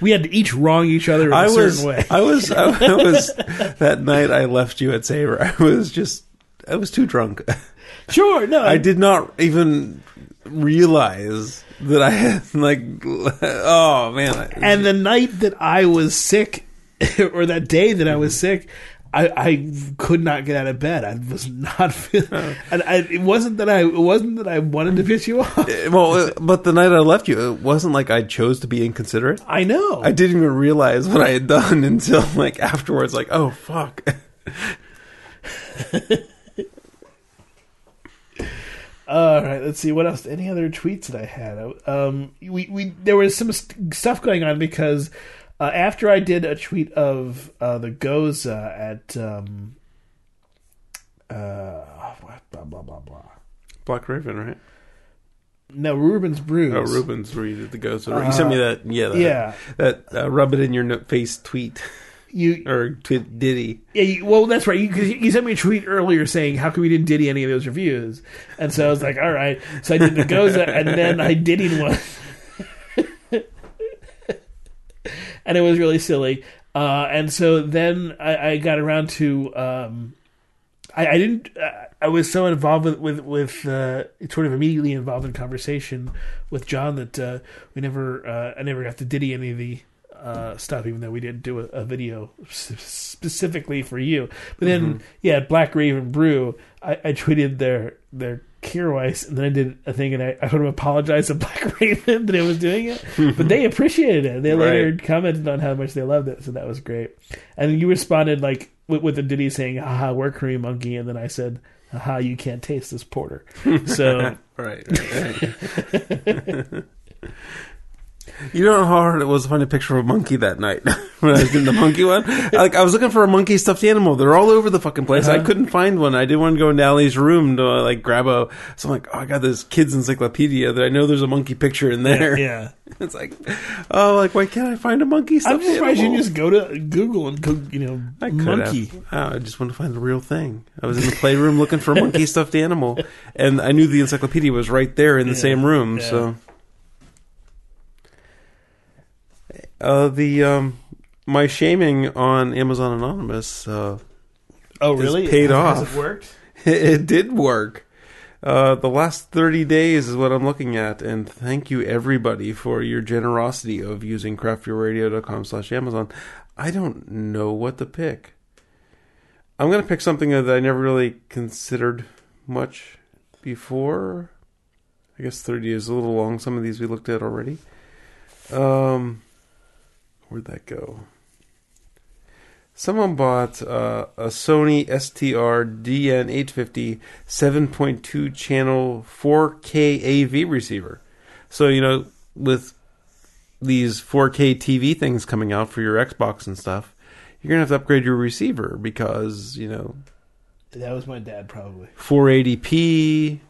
We had to each wrong each other in a I certain was, way. I was, I was that night I left you at Savor. I was just, I was too drunk. sure, no, I did not even realize that I had like, oh man, And the night that I was sick, or that day that I was sick, I I, could not get out of bed. I was not feeling, and I, it wasn't that I it wasn't that I wanted to piss you off. Eh, well, uh, but the night I left you, it wasn't like I chose to be inconsiderate. I know. I didn't even realize what I had done until like afterwards. Like, oh fuck. All right, let's see what else. Any other tweets that I had? Um, we we there was some st- stuff going on because uh, after I did a tweet of uh, the Gose at um, uh, blah blah blah blah. Black Raven, right? No, Ruben's Brews. Oh, Ruben's where you did the ghost. you sent me that. Yeah, that, yeah. That uh, rub it in your face tweet You or tweet Ditty. Yeah, you, well, that's right. You, you sent me a tweet earlier saying, "How come we didn't ditty any of those reviews?" And so I was like, "All right." So I did the Gose, and then I dittied one, and it was really silly. Uh, and so then I, I got around to. Um, I, I didn't. Uh, I was so involved with with, with uh, sort of immediately involved in conversation with John that uh, we never. Uh, I never got to ditty any of the uh, stuff, even though we didn't do a, a video specifically for you. But then, yeah, Black Raven Brew, I, I tweeted their their Kierweiss, and then I did a thing, and I, I sort of apologized to Black Raven that I was doing it, but they appreciated it. They later Right. commented on how much they loved it, so that was great. And you responded like with, with the ditty saying, "Haha, we're creamy monkey," and then I said, "Haha, you can't taste this porter." So Right. right, right. You know how hard it was to find a picture of a monkey that night when I was doing the monkey one. Like I was looking for a monkey stuffed animal. They're all over the fucking place. I Uh-huh. couldn't find one. I didn't want to go into Allie's room to uh, like grab a. So I'm like, oh, I got this kids encyclopedia that I know there's a monkey picture in there. yeah. It's like, oh, like why can't I find a monkey stuffed I'm surprised you just go to Google and go, you know, I monkey. Oh, I just wanted to find the real thing. I was in the playroom looking for a monkey stuffed animal, and I knew the encyclopedia was right there in the Yeah, same room. yeah. So, uh, the um, my shaming on Amazon Anonymous, uh, Oh, really? paid Has- off. Has it worked? it, did work. Uh, the last 30 days is what I'm looking at, and thank you everybody for your generosity of using craftbeerradio.com slash Amazon. I don't know what to pick. I'm going to pick something that I never really considered much before. I guess 30 is a little long. Some of these we looked at already. Um, where'd that go? Someone bought uh, a Sony STR DN850 7.2 channel 4K AV receiver. So, you know, with these 4K TV things coming out for your Xbox and stuff, you're going to have to upgrade your receiver because, you know, That was my dad, probably. 480p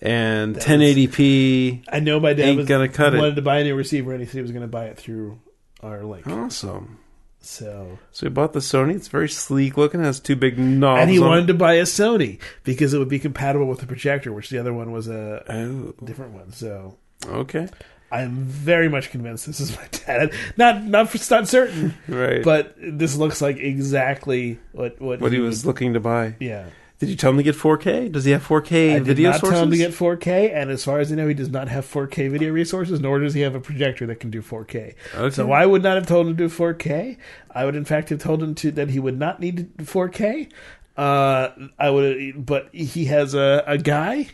and That 1080p. I know my dad was gonna cut it. wanted to buy a new receiver, and he said he was going to buy it through our link. Awesome. So, So we bought the Sony. It's very sleek looking. Has two big knobs. and he on wanted to buy a Sony because it would be compatible with the projector, which the other one was a Oh, different one. So, okay. I'm very much convinced this is my dad. Not not for not certain, Right. but this looks like exactly what what, what he was would- looking to buy. Yeah. Did you tell him to get 4K? Does he have 4K I did video not sources? tell him to get 4K, and as far as I know, he does not have 4K video resources, nor does he have a projector that can do 4K. Okay. So I would not have told him to do 4K. I would, in fact, have told him to that he would not need 4K. Uh, I would, but he has a, a guy.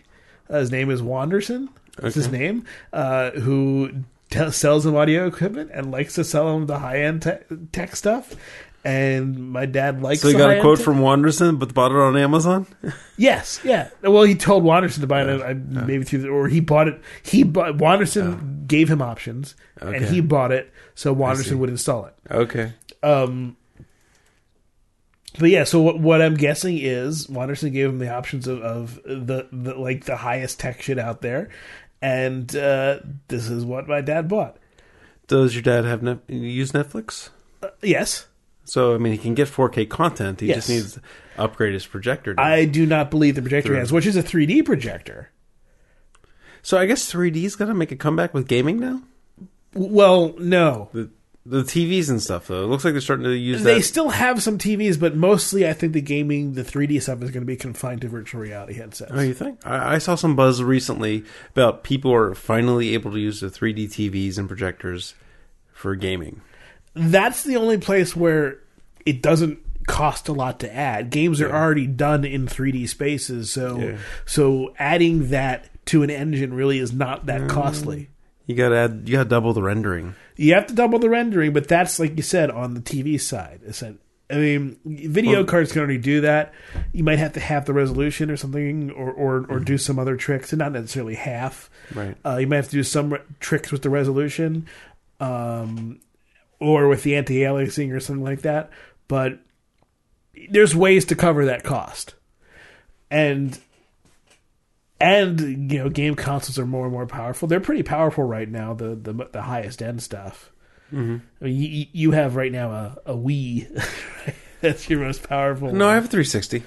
Uh, his name is Wanderson. That's his name. Uh, who t- sells him audio equipment and likes to sell him the high end te- tech stuff. And my dad likes. so he got a quote from Wanderson, but bought it on Amazon. Yes, yeah. Well, he told Wanderson to buy it, I, maybe through, the, or he bought it. He bought Wanderson gave him options, and he bought it so. Wanderson would install it. Okay. Um, but yeah, so what, what I'm guessing is Wanderson gave him the options of, of the, the like the highest tech shit out there, and uh, this is what my dad bought. Does your dad have Net- use Netflix? Uh, yes, So I mean, he can get 4K content. He just needs to upgrade his projector. to- I do not believe the projector Through. has, which is a 3D projector. so I guess 3D is going to make a comeback with gaming now. Well, no, The the TVs and stuff though. It looks like they're starting to use They that. still have some TVs, but mostly I think the gaming, the 3D stuff is going to be confined to virtual reality headsets. Oh, you think? I, I saw some buzz recently about people are finally able to use the 3D TVs and projectors for gaming. That's the only place where it doesn't cost a lot to add. Games are already done in 3D spaces, so Yeah. so adding that to an engine really is not that costly. You got to add. You got to double the rendering. You have to double the rendering, but that's like you said on the TV side. It's a- I mean, video Well- cards can already do that. You might have to have the resolution or something, or or, or do some other tricks, and not necessarily half. Right. Uh, you might have to do some re- tricks with the resolution, um, or with the anti-aliasing or something like that. But there's ways to cover that cost, and and you know, game consoles are more and more powerful. They're pretty powerful right now. The the, the highest end stuff. Mm-hmm. I mean, you, you have right now a, a Wii. That's your most powerful. No, I have a 360.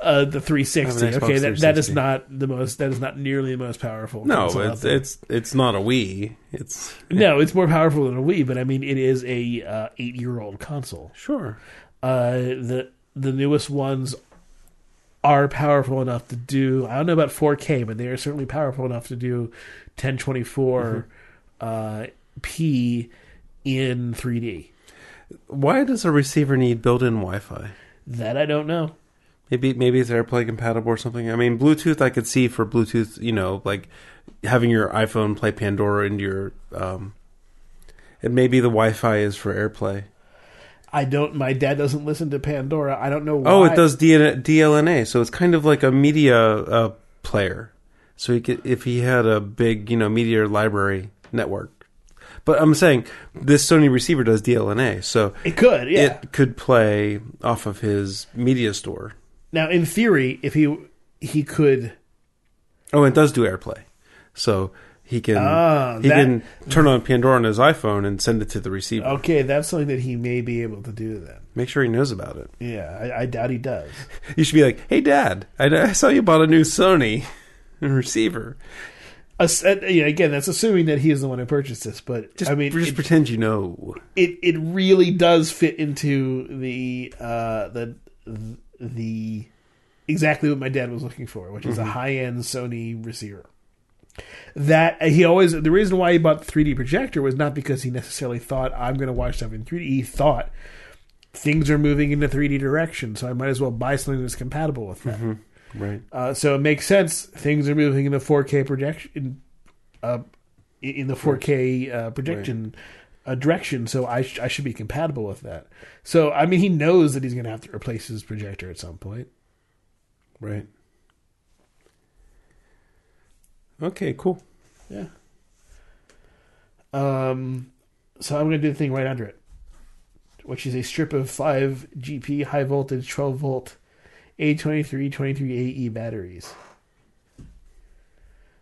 Uh, the 360. I have Okay, that, that is not the most. That is not nearly the most powerful. No, it's it's it's not a Wii. It's no, it's more powerful than a Wii, but I mean, it is a uh, eight year old console. sure. Uh, the the newest ones are powerful enough to do. I don't know about 4K, but they are certainly powerful enough to do 1024 uh, p in 3D. Why does a receiver need built-in Wi-Fi? That I don't know. Maybe maybe it's AirPlay compatible or something. I mean, Bluetooth I could see for Bluetooth. You know, like having your iPhone play Pandora into your. Um, and maybe the Wi-Fi is for AirPlay. I don't. My dad doesn't listen to Pandora. I don't know. Why. Oh, it does DLNA, so it's kind of like a media uh, player. So he could, if he had a big, you know, media library network. But I'm saying this Sony receiver does DLNA, so It could. Yeah. it could play off of his media store. Now, in theory, if he he could. Oh, it does do AirPlay, so he can Ah, he that- can turn on Pandora on his iPhone and send it to the receiver. Okay, that's something that he may be able to do then. Make sure he knows about it. Yeah, I, I doubt he does. You should be like, "Hey, Dad, I, I saw you bought a new Sony receiver. Uh, yeah, again, that's assuming that he is the one who purchased this, but Just, I mean, just it, pretend you know." it it really does fit into the uh, the the exactly what my dad was looking for, which is a high end Sony receiver. That he always the reason why he bought the 3D projector was not because he necessarily thought I'm going to watch stuff in 3D. He thought things are moving in the 3D direction, so I might as well buy something that's compatible with that. Right. Uh, so it makes sense. Things are moving in the 4K projection, uh, in the 4K uh, projection uh, direction. So I sh- I should be compatible with that. So I mean, he knows that he's going to have to replace his projector at some point. Right. Okay, cool. Yeah. Um. So I'm going to do the thing right under it, which is a strip of five GP high voltage 12 volt A23 23AE E batteries.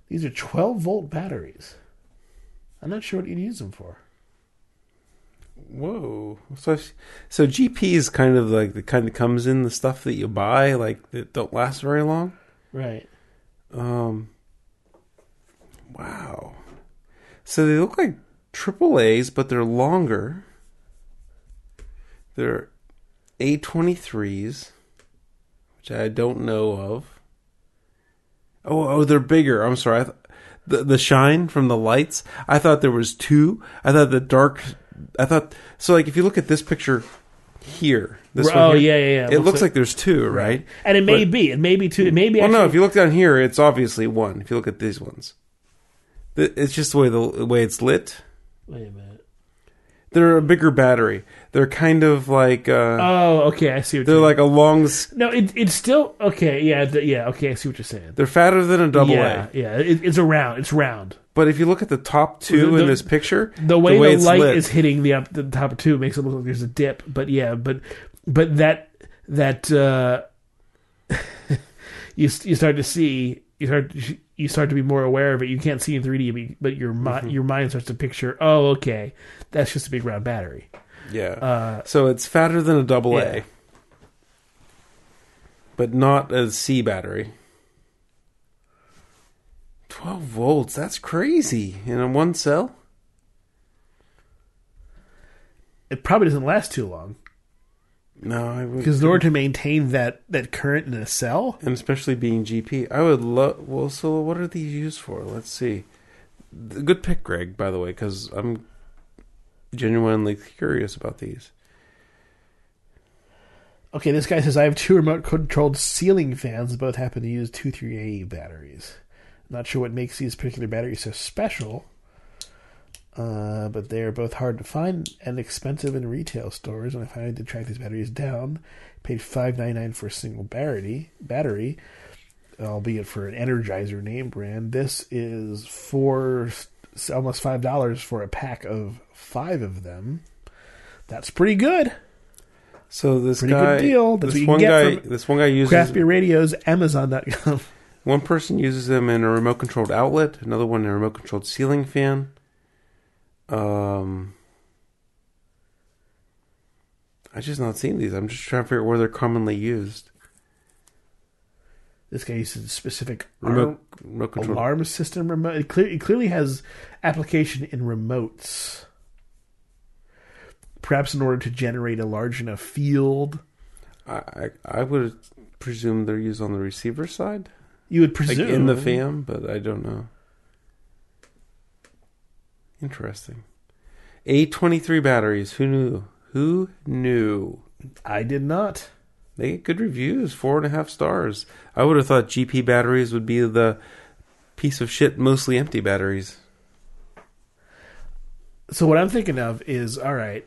These are 12 volt batteries. I'm not sure what you'd use them for. Whoa. So, so GP is kind of like the kind that comes in the stuff that you buy, like that don't last very long. Right. Um. Wow. So they look like triple A's, but they're longer. They're A twenty threes, which I don't know of. Oh, oh, they're bigger. I'm sorry. I th- the the shine from the lights. I thought there was two. I thought the dark. I thought so. Like if you look at this picture here, this Oh, one here, yeah, yeah, yeah. It Looks like- like there's two, right? And it may But- be. It may be two. It may be. well, Actually, no. If you look down here, it's obviously one. If you look at these ones, Th- it's just the way the, the way it's lit. Wait a minute. They're a bigger battery. They're kind of like uh, Oh, okay. I see what they're you're like a long. s- No, it, it's still okay. Yeah, th- yeah. Okay, I see what you're saying. They're fatter than a double yeah, A. yeah. It, it's a round. It's round. But if you look at the top two The- the- in this picture, The way the, it's light lit- is hitting the up the top two makes it look like there's a dip. But yeah, but but that that uh, you you start to see you start you start to be more aware of it. You can't see in 3D, but your Mm-hmm. your mind starts to picture. Oh, okay, that's just a big round battery. yeah. Uh, so it's fatter than a double Yeah. A, but not a C battery. Twelve volts. That's crazy in a one cell. it probably doesn't last too long No, I would because in order to maintain that that current in a cell, and especially being GP, I would love. Well, so what are these used for? Let's see. Good pick, Greg. By the way, because I'm genuinely curious about these. Okay, this guy says I have two remote controlled ceiling fans. Both happen to use 23A batteries. Not sure what makes these particular batteries so special, uh, but they are both hard to find and expensive in retail stores. And I finally did track these batteries down. Paid five ninety nine for a single battery. Battery, albeit for an Energizer name brand. This is for almost five dollars for a pack of five of them. That's pretty good. So this Pretty guy, good deal. That's this what you can one get guy, from this one guy uses Craft Beer Radios, Amazon.com. one person uses them in a remote controlled outlet, another one in a remote controlled ceiling fan. Um, I just not seen these. I'm just trying to figure out where they're commonly used. This guy uses a specific Remote, alarm, remote alarm system remote. It, clear, it clearly has application in remotes. Perhaps in order to generate a large enough field. I, I I would presume they're used on the receiver side, You would presume like in the fam, but I don't know. Interesting. A twenty three batteries. Who knew? Who knew? I did not. They get good reviews, four and a half stars. I would have thought GP batteries would be the piece of shit, mostly empty batteries. So what I'm thinking of is all right.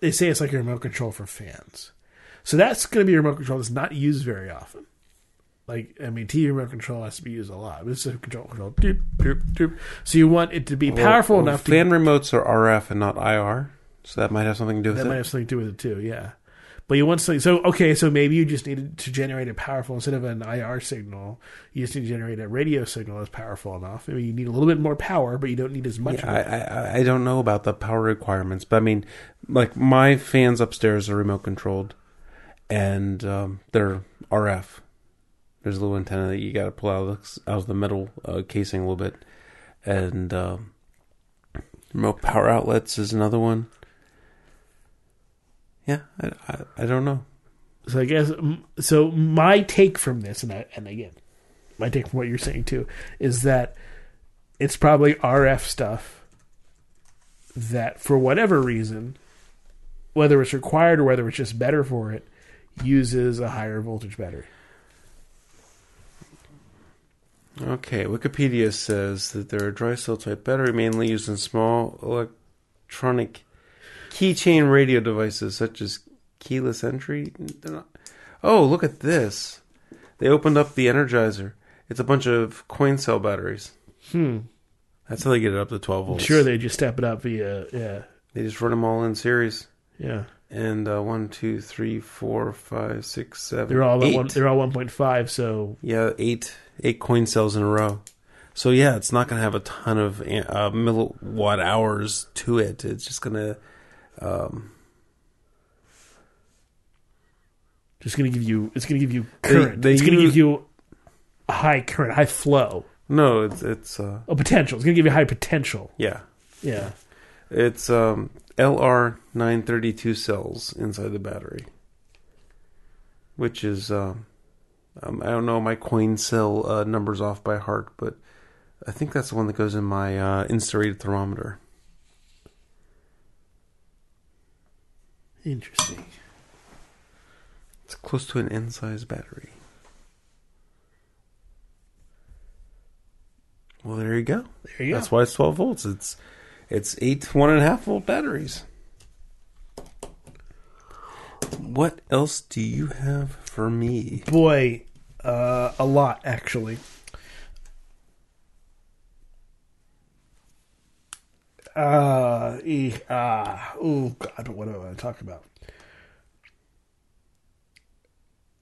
They say it's like a remote control for fans, so that's going to be a remote control that's not used very often. Like I mean, TV remote control has to be used a lot. But it's a control control. Doop, doop, doop. So you want it to be powerful Well, enough to Fan remotes are RF and not IR, so that might have something to do with That it. That might have something to do with it too, yeah. But you want something. So okay, so maybe you just needed to generate a powerful instead of an IR signal. You just need to generate a radio signal that's powerful enough. I mean, you need a little bit more power, but you don't need as much. Yeah, I. I I don't know about the power requirements, but I mean, like my fans upstairs are remote controlled, and um, they're RF. There's a little antenna that you got to pull out of the, out of the metal uh, casing a little bit, and um, remote power outlets is another one. Yeah, I, I, I don't know. So I guess so. My take from this, and I, and again, my take from what you're saying too, is that it's probably RF stuff that, for whatever reason, whether it's required or whether it's just better for it, uses a higher voltage battery. Okay, Wikipedia says that there are dry cell type battery mainly used in small electronic keychain radio devices such as keyless entry. Oh, look at this. They opened up the Energizer. It's a bunch of coin cell batteries. Hmm. That's how they get it up to 12 I'm volts. sure they just step it up via yeah They just run them all in series. yeah. And uh, one, two, three, four, five, six, seven, They're all eight. one, they're all 1.5. So Yeah, eight eight coin cells in a row. So yeah, it's not going to have a ton of uh, milliwatt hours to it. It's just going to. Um, just gonna give you it's gonna give you current. they it's gonna give you a high current, high flow, no, it's it's uh, a potential. It's gonna give you high potential. yeah, Yeah. it's um, LR nine thirty two cells inside the battery, which is um, um, I don't know my coin cell uh, numbers off by heart, but I think that's the one that goes in my uh, thermometer. Interesting. It's close to an N size battery. Well, there you go. There you That's go. why it's 12 volts. It's it's eight one and a half volt batteries. What else do you have for me? Boy, uh, a lot actually. Uh, eh, ah, oh God, what do I want to talk about?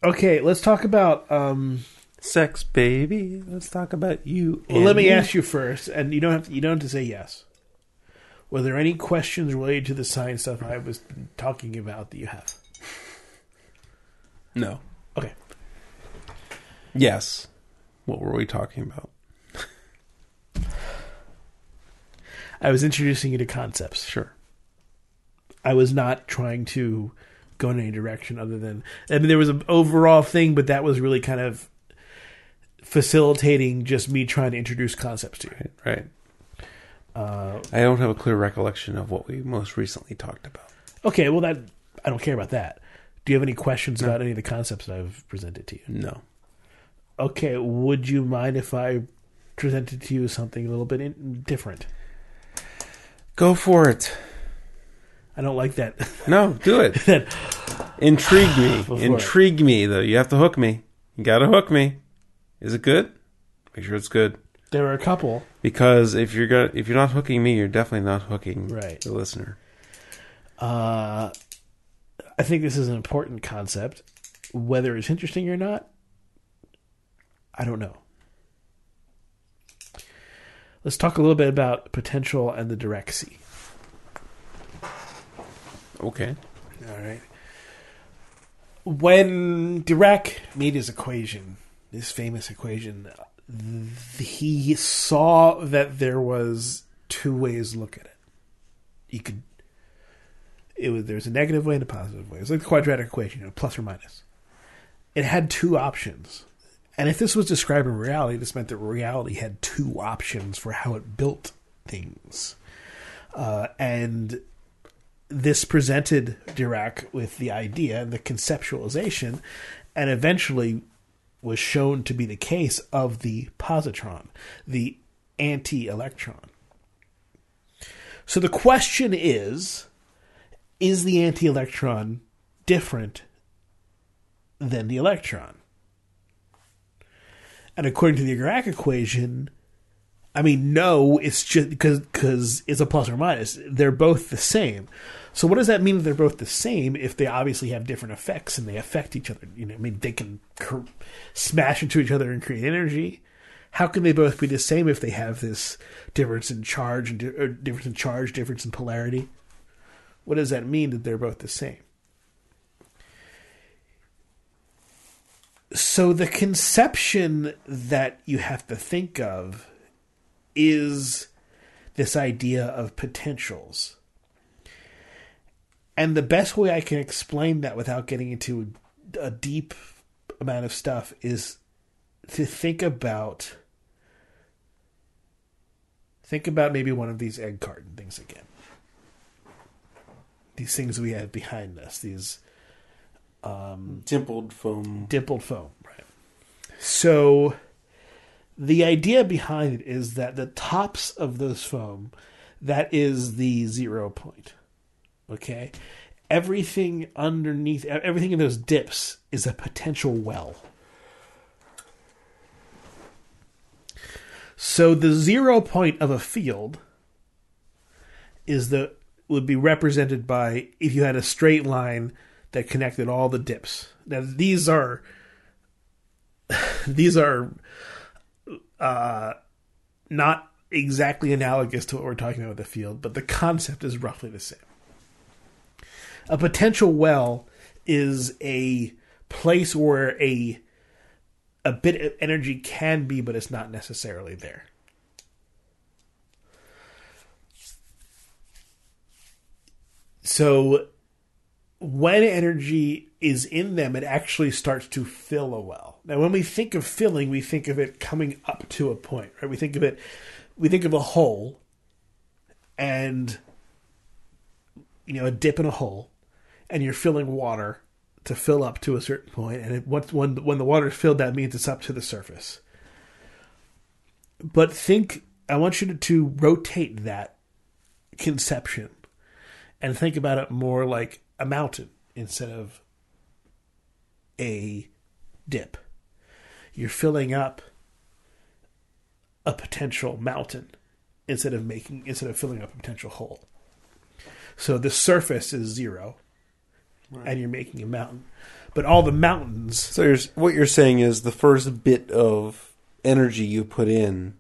Okay, let's talk about. Um, Sex, baby. Let's talk about you. well, let me ask you first, and you don't have to, you don't have to say yes. Were there any questions related to the science stuff I was talking about that you have? No. Okay. Yes. What were we talking about? I was introducing you to concepts. Sure. I was not trying to go in any direction other than I mean there was an overall thing, but that was really kind of facilitating just me trying to introduce concepts to you. Right. Right. Uh, I don't have a clear recollection of what we most recently talked about. okay, well that I don't care about that. Do you have any questions about any of the concepts that I've presented to you? No. Okay, would you mind if I presented to you something a little bit in, different? Go for it. I don't like that. No, do it. that Intrigue me. Before. Intrigue me, though. You have to hook me. You got to hook me. Is it good? Make sure it's good. there are a couple. Because if you're go- if you're not hooking me, you're definitely not hooking Right. the listener. Uh, I think this is an important concept. Whether it's interesting or not, I don't know. Let's talk a little bit about potential and the Dirac sea. Okay. All right. When Dirac made his equation, this famous equation, he saw that there was two ways to look at it. You could, it was there's a negative way and a positive way. It's like the quadratic equation, you know, plus or minus. It had two options, and if this was describing reality, this meant that reality had two options for how it built things, uh, and this presented Dirac with the idea and the conceptualization, and eventually was shown to be the case of the positron, the anti electron. So the question is is the anti electron different than the electron? And according to the Dirac equation, I mean, no, it's just because because it's a plus or minus. They're both the same. So what does that mean? That they're both the same if they obviously have different effects and they affect each other. You know, I mean, they can cr- smash into each other and create energy. How can they both be the same if they have this difference in charge and di- difference in charge, difference in polarity? What does that mean that they're both the same? So the conception that you have to think of is this idea of potentials. And the best way I can explain that without getting into a deep amount of stuff is to think about think about maybe one of these egg carton things again. These things we have behind us, these um, Dimpled foam. dimpled foam, right? So the idea behind it is that the tops of those foam, that is the zero point. Okay? Everything underneath everything in those dips is a potential well. So the zero point of a field is the would be represented by if you had a straight line that connected all the dips. Now these are these are uh, not exactly analogous to what we're talking about with the field, but the concept is roughly the same. A potential well is a place where a a bit of energy can be, but it's not necessarily there. So when energy is in them, it actually starts to fill a well. Now, when we think of filling, we think of it coming up to a point, right? We think of it, we think of a hole and, you know, a dip in a hole, and you're filling water to fill up to a certain point, and it, once when when the water is filled, that means it's up to the surface. But think, I want you to, to rotate that conception and think about it more like a mountain instead of a dip. You're filling up a potential mountain instead of making instead of filling up a potential hole. So the surface is zero, and you're making a mountain, but all the mountains. So you're, what you're saying is the first bit of energy you put in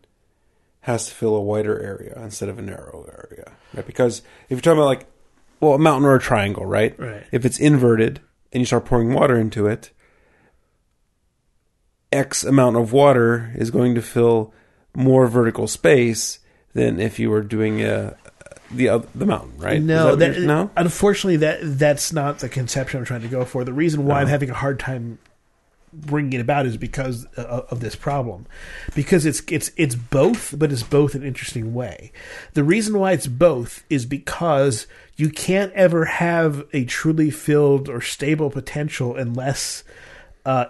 has to fill a wider area instead of a narrow area, right? Because if you're talking about like, well, a mountain or a triangle, right? Right. If it's inverted and you start pouring water into it, X amount of water is going to fill more vertical space than if you were doing a, the oth- the mountain, right? No, Is that, no. Unfortunately, that that's not the conception I'm trying to go for. The reason why I'm Oh. having a hard time bringing it about is because of, of this problem, because it's it's it's both, but it's both an interesting way. The reason why it's both is because you can't ever have a truly filled or stable potential unless uh,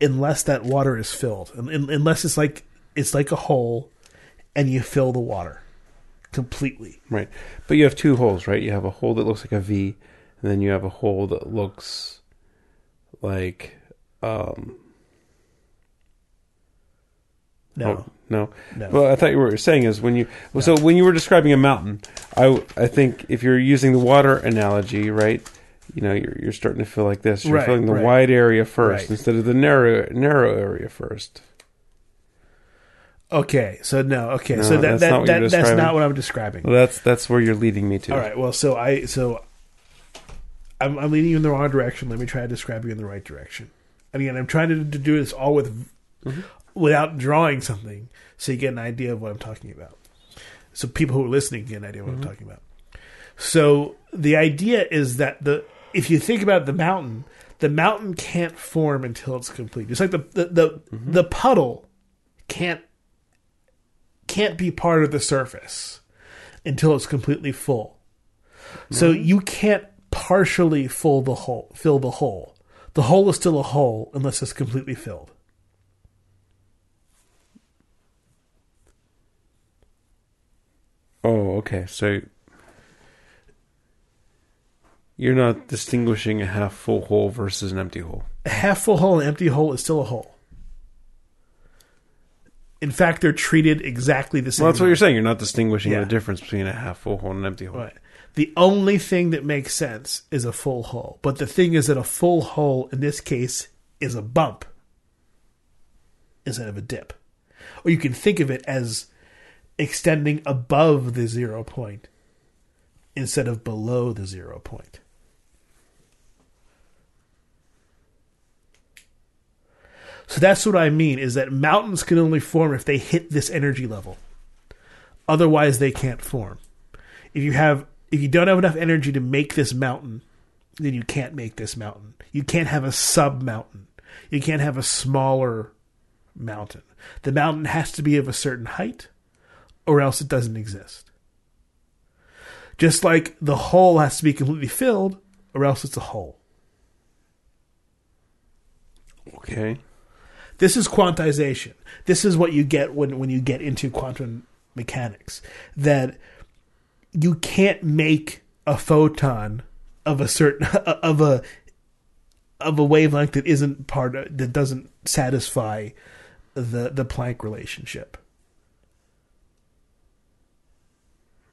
unless that water is filled, unless it's like it's like a hole, and you fill the water completely. Right. But you have two holes, right? You have a hole that looks like a V, and then you have a hole that looks like um No, oh, no. no. Well, I thought you were saying is when you well, so when you were describing a mountain, I I think if you're using the water analogy, right? You know, you're you're starting to feel like this. You're Right, filling the right. wide area first Right. instead of the narrow narrow area first. Okay, so no, okay, No, so that, that's not that, what that that's not what I'm describing. Well, that's that's where you're leading me to. All right, well, so I so I'm, I'm leading you in the wrong direction. Let me try to describe you in the right direction. And again, I'm trying to, to do this all with mm-hmm. without drawing something, so you get an idea of what I'm talking about. So people who are listening get an idea of what I'm mm-hmm. talking about. So the idea is that the if you think about the mountain, the mountain can't form until it's complete. It's like the the the, mm-hmm. the puddle can't can't be part of the surface until it's completely full. So you can't partially fill the hole. Fill the hole. The hole is still a hole unless it's completely filled. Oh, okay. So you're not distinguishing a half full hole versus an empty hole. A half full hole and empty hole is still a hole. In fact, they're treated exactly the same. Well, that's what you're saying. You're not distinguishing Yeah. the difference between a half full hole and an empty hole. Right. The only thing that makes sense is a full hole. But the thing is that a full hole in this case is a bump instead of a dip. Or you can think of it as extending above the zero point instead of below the zero point. So that's what I mean is that mountains can only form if they hit this energy level. Otherwise they can't form if you have if you don't have enough energy to make this mountain, then you can't make this mountain. You can't have a sub mountain. You can't have a smaller mountain. The mountain has to be of a certain height, or else it doesn't exist. Just like the hole has to be completely filled, or else it's a hole. Okay. This is quantization. This is what you get when, when you get into quantum mechanics. That you can't make a photon of a certain of a of a wavelength that isn't part of, that doesn't satisfy the the Planck relationship.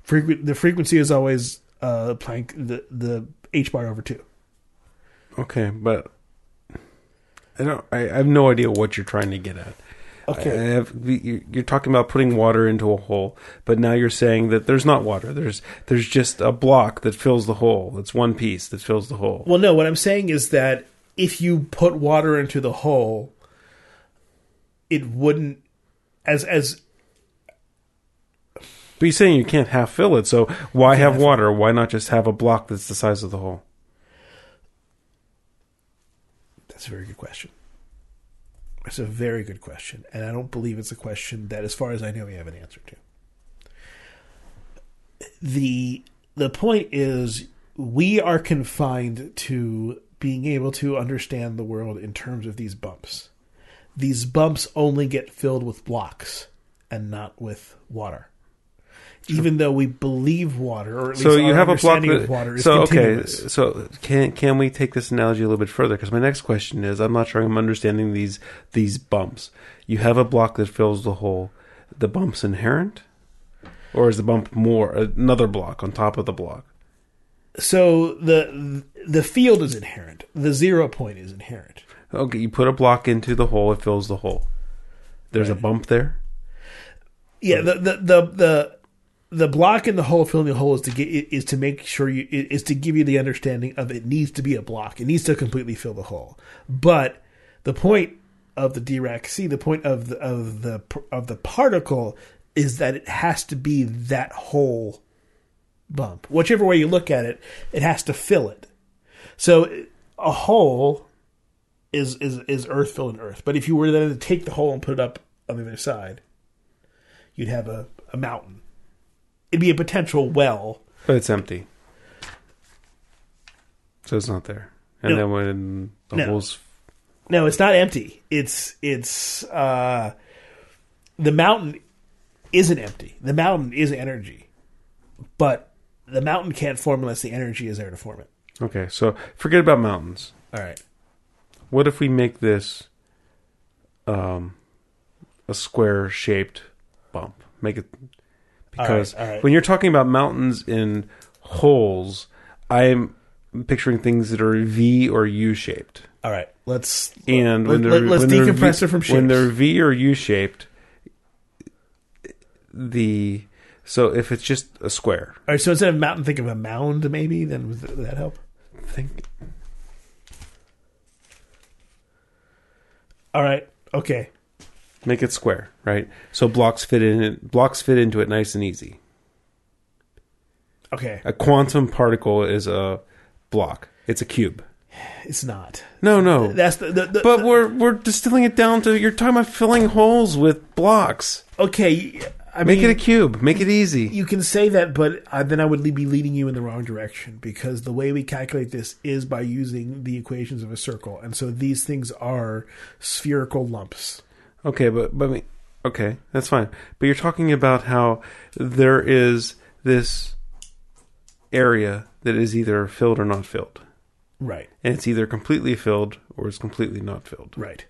Frequ- the frequency is always uh, Planck the the h bar over two. Okay, but I don't. I, I have no idea what you're trying to get at. Okay. I have, you- you're talking about putting water into a hole, but now you're saying that there's not water. There's there's just a block that fills the hole. It's one piece that fills the hole. Well, no, what I'm saying is that if you put water into the hole, it wouldn't as as But you're saying you can't half fill it. So why have water? Why not just have a block that's the size of the hole? that's a very good question. It's a very good question, and I don't believe it's a question that, as far as I know, we have an answer to. the The point is, we are confined to being able to understand the world in terms of these bumps. These bumps only get filled with blocks and not with water. Even though we believe water, or at So least you our have a block that. of water is so okay. So can can we take this analogy a little bit further? Because my next question is, I'm not sure I'm understanding these these bumps. You have a block that fills the hole. The bump's inherent, or is the bump more another block on top of the block? So the the field is inherent. The zero point is inherent. Okay, you put a block into the hole, it fills the hole. There's a bump there. Yeah, the the the the, the block in the hole filling the hole is to get is to make sure you is to give you the understanding of it needs to be a block. It needs to completely fill the hole. But the point of the Dirac sea, the point of the of the of the particle is that it has to be that whole bump. Whichever way you look at it, it has to fill it. So a hole is is is earth filling earth. But if you were then to take the hole and put it up on the other side, you'd have a, a mountain. It'd be a potential well. But it's empty. So it's not there. And No. then when the No. holes No, it's not empty. It's it's uh, the mountain isn't empty. The mountain is energy, but the mountain can't form unless the energy is there to form it. Okay, so forget about mountains. All right. What if we make this um a square shaped bump? Make it because all right. when you're talking about mountains in holes, I'm picturing things that are V or U shaped. All right. Let's And let, when they're, us when they're decompress v, it from shapes. when they're V or U shaped, the so if it's just a square, All right. So instead of mountain, think of a mound. Maybe then would that help? think All right. Okay. Make it square, right? So blocks fit in it. Blocks fit into it nice and easy. Okay. A quantum particle is a block. It's a cube. It's not. No, no. That's the. the, the but we're we're distilling it down to you're talking about filling holes with blocks. okay. I Make mean, it a cube. Make it easy. You can say that, but uh, then I would be leading you in the wrong direction because the way we calculate this is by using the equations of a circle, and so these things are spherical lumps. Okay, but but I mean, okay, that's fine. But you're talking about how there is this area that is either filled or not filled, Right. and it's either completely filled or it's completely not filled. Right.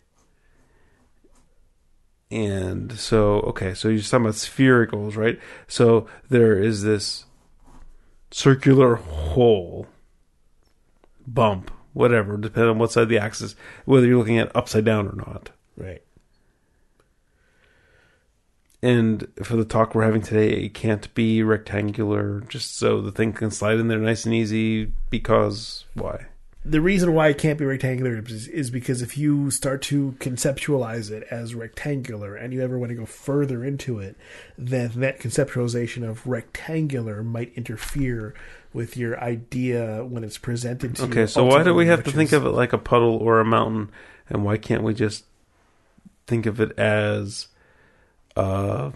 And so, okay, so you're talking about sphericals, right? So there is this circular hole, bump, whatever, depending on what side of the axis, whether you're looking at upside down or not. Right. And for the talk we're having today, it can't be rectangular, just so the thing can slide in there nice and easy. Because why? The reason why it can't be rectangular is, is because if you start to conceptualize it as rectangular and you ever want to go further into it, then that conceptualization of rectangular might interfere with your idea when it's presented to you. Okay, so why do we have to think is- of it like a puddle or a mountain, and why can't we just think of it as uh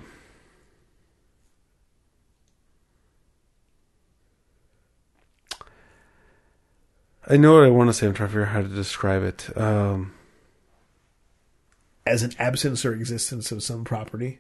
I know what I want to say. I'm trying to figure out how to describe it. Um, as an absence or existence of some property.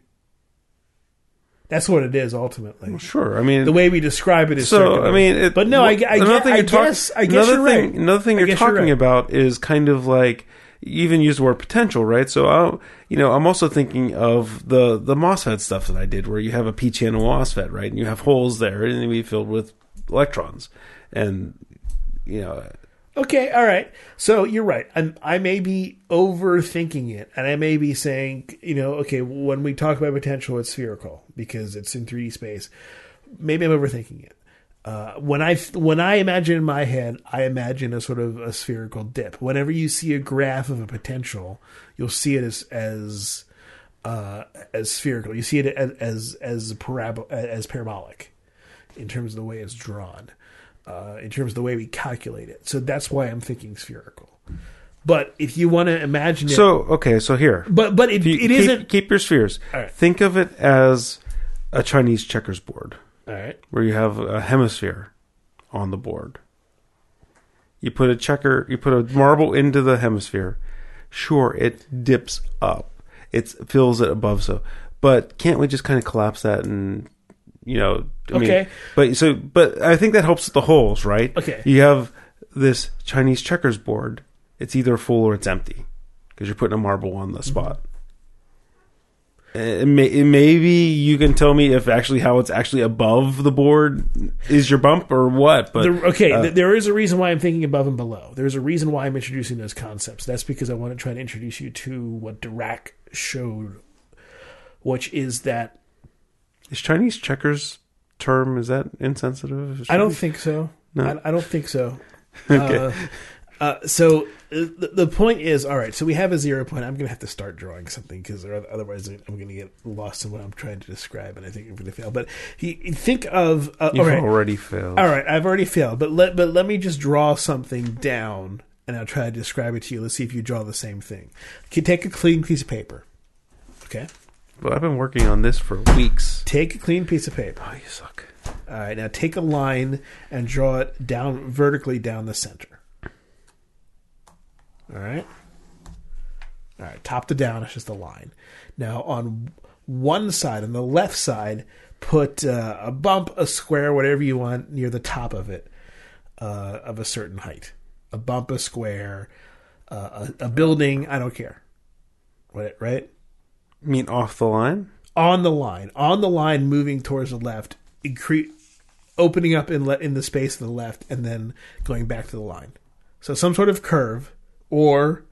That's what it is ultimately. sure. I mean, The way we describe it is so circular. I mean, it, but no, I, I, another I, thing I you're talk- guess I guess another you're thing, right. Another thing I you're guess you're talking right. about is kind of like even use the word potential, right? So I, you know, I'm also thinking of the the MOSFET stuff that I did, where you have a P channel MOSFET, right, and you have holes there, and they be filled with electrons, and you know, Okay, all right. So you're right. I'm, I may be overthinking it, and I may be saying, you know, okay, when we talk about potential, it's spherical because it's in 3D space. Maybe I'm overthinking it. Uh, when I when I imagine in my head, I imagine a sort of a spherical dip. Whenever you see a graph of a potential, you'll see it as as uh, as spherical. You see it as as as parabol as parabolic in terms of the way it's drawn, uh, in terms of the way we calculate it. So that's why I'm thinking spherical. But if you want to imagine it, so okay, so here, but but it, You it keep, isn't. keep your spheres. Right. Think of it as a Chinese checkers board. All right. where you have a hemisphere on the board. You put a checker, you put a marble into the hemisphere. Sure, it dips up. It fills it above so. But can't we just kind of collapse that and you know, I mean, Okay. but so but I think that helps with the holes, right? Okay. You have this Chinese checkers board. It's either full or it's empty because you're putting a marble on the mm-hmm. spot. Uh, may, maybe you can tell me if actually how it's actually above the board is your bump or what. But The- okay, uh, th- there is a reason why I'm thinking above and below. There's a reason why I'm introducing those concepts. That's because I want to try to introduce you to what Dirac showed, which is that is Chinese checkers term is that insensitive? I don't think so. No. I, I don't think so. uh, uh, so uh, the, the point is, all right. So we have a zero point. I'm going to have to start drawing something because otherwise I'm going to get lost in what I'm trying to describe, and I think I'm going to fail. But he, think of uh, You've right. already failed. All right, I've already failed, but let but let me just draw something down, and I'll try to describe it to you. Let's see if you draw the same thing. Okay, take a clean piece of paper. Okay, Well, I've been working on this for weeks. take a clean piece of paper. Oh, you suck. All right, now take a line and draw it down vertically down the center. All right. All right, top to down, it's just a line. Now on one side, on the left side, put uh, a bump, a square, whatever you want near the top of it, uh, of a certain height. A bump, a square, uh, a, a building. I don't care. Right, right. You mean off the line? on the line, on the line, moving towards the left, incre- opening up in le- in the space to the left, and then going back to the line. So some sort of curve or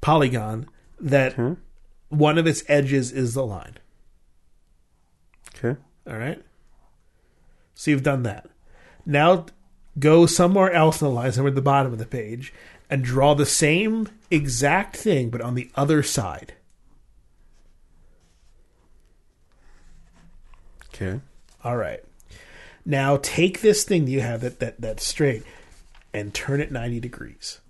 polygon that hmm? one of its edges is the line. Okay. All right. So you've done that. Now go somewhere else in the line, somewhere at the bottom of the page, and draw the same exact thing, but on the other side. Okay. All right. Now take this thing you have that, that that's straight and turn it 90 degrees.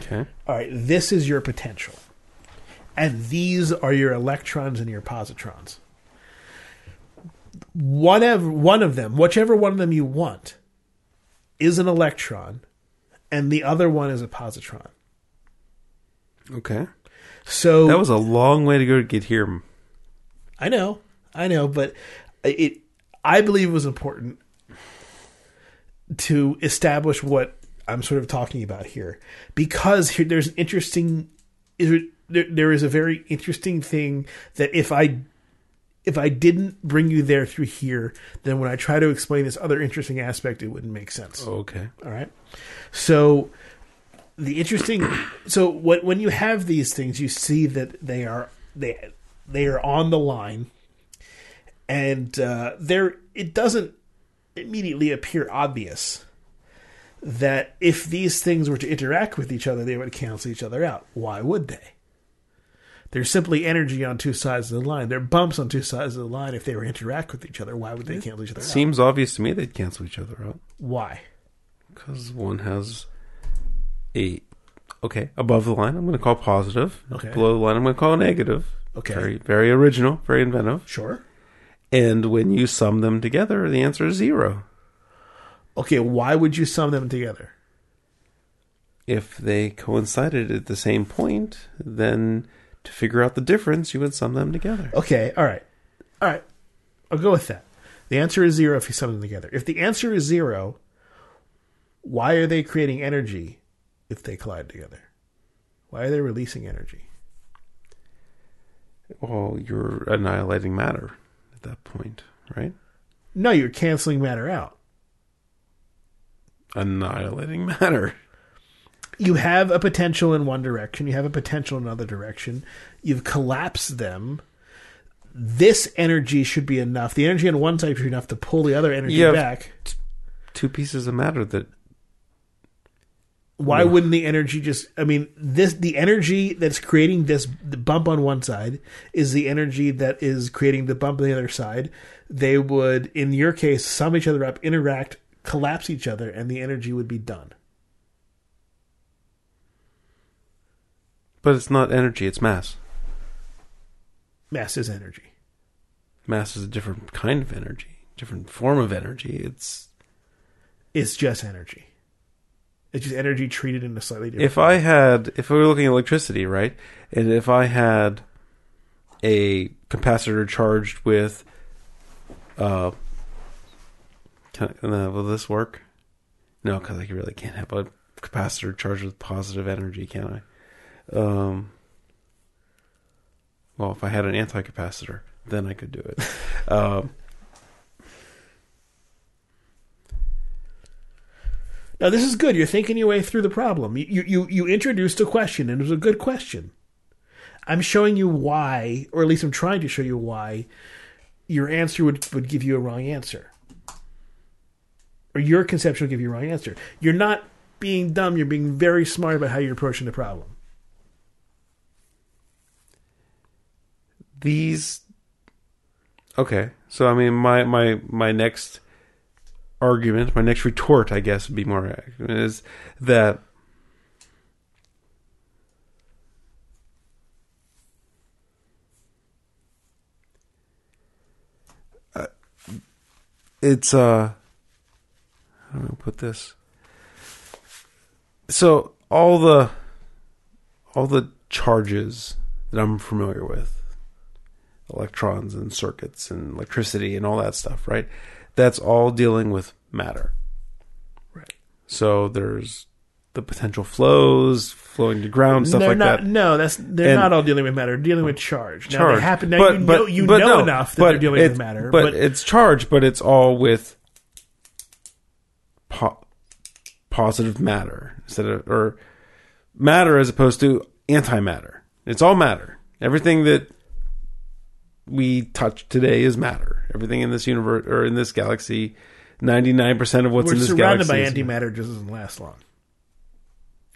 Okay. All right, this is your potential. And these are your electrons and your positrons. Whatever one of them, whichever one of them you want, is an electron, and the other one is a positron. Okay. So That was a long way to go to get here. I know, I know, but it. I believe it was important to establish what I'm sort of talking about here, because here there's an interesting. There, there is a very interesting thing that if I if I didn't bring you there through here, then when I try to explain this other interesting aspect, it wouldn't make sense. Okay. All right. So the interesting so when when you have these things, you see that they are they they are on the line, and uh, there it doesn't immediately appear obvious that if these things were to interact with each other, they would cancel each other out. Why would they? They're simply energy on two sides of the line. They're bumps on two sides of the line. If they were to interact with each other, why would they cancel each other out? Seems obvious to me they'd cancel each other out Why? because one has a okay above the line. I'm going to call positive. Okay. Below the line, I'm going to call negative. Okay. Very very original. Very inventive. Sure. And when you sum them together, the answer is zero. Okay, why would you sum them together? If they coincided at the same point, then to figure out the difference, you would sum them together. Okay, all right. All right. I'll go with that. The answer is zero if you sum them together. If the answer is zero, why are they creating energy if they collide together? Why are they releasing energy? Well, you're annihilating matter at that point, right? No, you're canceling matter out. Annihilating matter. You have a potential in one direction, you have a potential in another direction. You've collapsed them. This energy should be enough. The energy on one side should be enough to pull the other energy Yeah. back. Two pieces of matter that why wouldn't the energy just i mean this the energy that's creating this the bump on one side is the energy that is creating the bump on the other side they would in your case sum each other up interact collapse each other and the energy would be done But it's not energy, it's mass. mass is energy Mass is a different kind of energy, different form of energy. It's it's just energy it's just energy treated in a slightly different if I had if we were looking at electricity, right? And if I had a capacitor charged with uh can, uh, will this work? No, because I really can't have a capacitor charged with positive energy, can I? Um well, if I had an anti-capacitor, then I could do it. um, now this is good you're thinking your way through the problem you you you, you introduced a question and it was a good question i'm showing you why or at least i'm trying to show you why your answer would, would give you a wrong answer or your conception will give you a wrong answer. You're not being dumb you're being very smart about how you're approaching the problem. These okay so i mean my my my next argument, my next retort, I guess, would be more accurate, is that uh, it's uh how gonna put this? So all the all the charges that I'm familiar with, electrons and circuits and electricity and all that stuff, right? That's all dealing with matter. Right. So there's the potential flows flowing to ground, stuff they're like not, that. No, that's they're And- not all dealing with matter. They're dealing with charge. Now, charge. They happen, now but, you but, know, you know no, enough that they're dealing it's- with matter. But, But, it's charged, but it's all with po- positive matter instead of or matter as opposed to antimatter. It's all matter. Everything that we touch today is matter. Everything in this universe or in this galaxy, ninety nine percent of what's we're in this surrounded galaxy by antimatter. Just doesn't last long.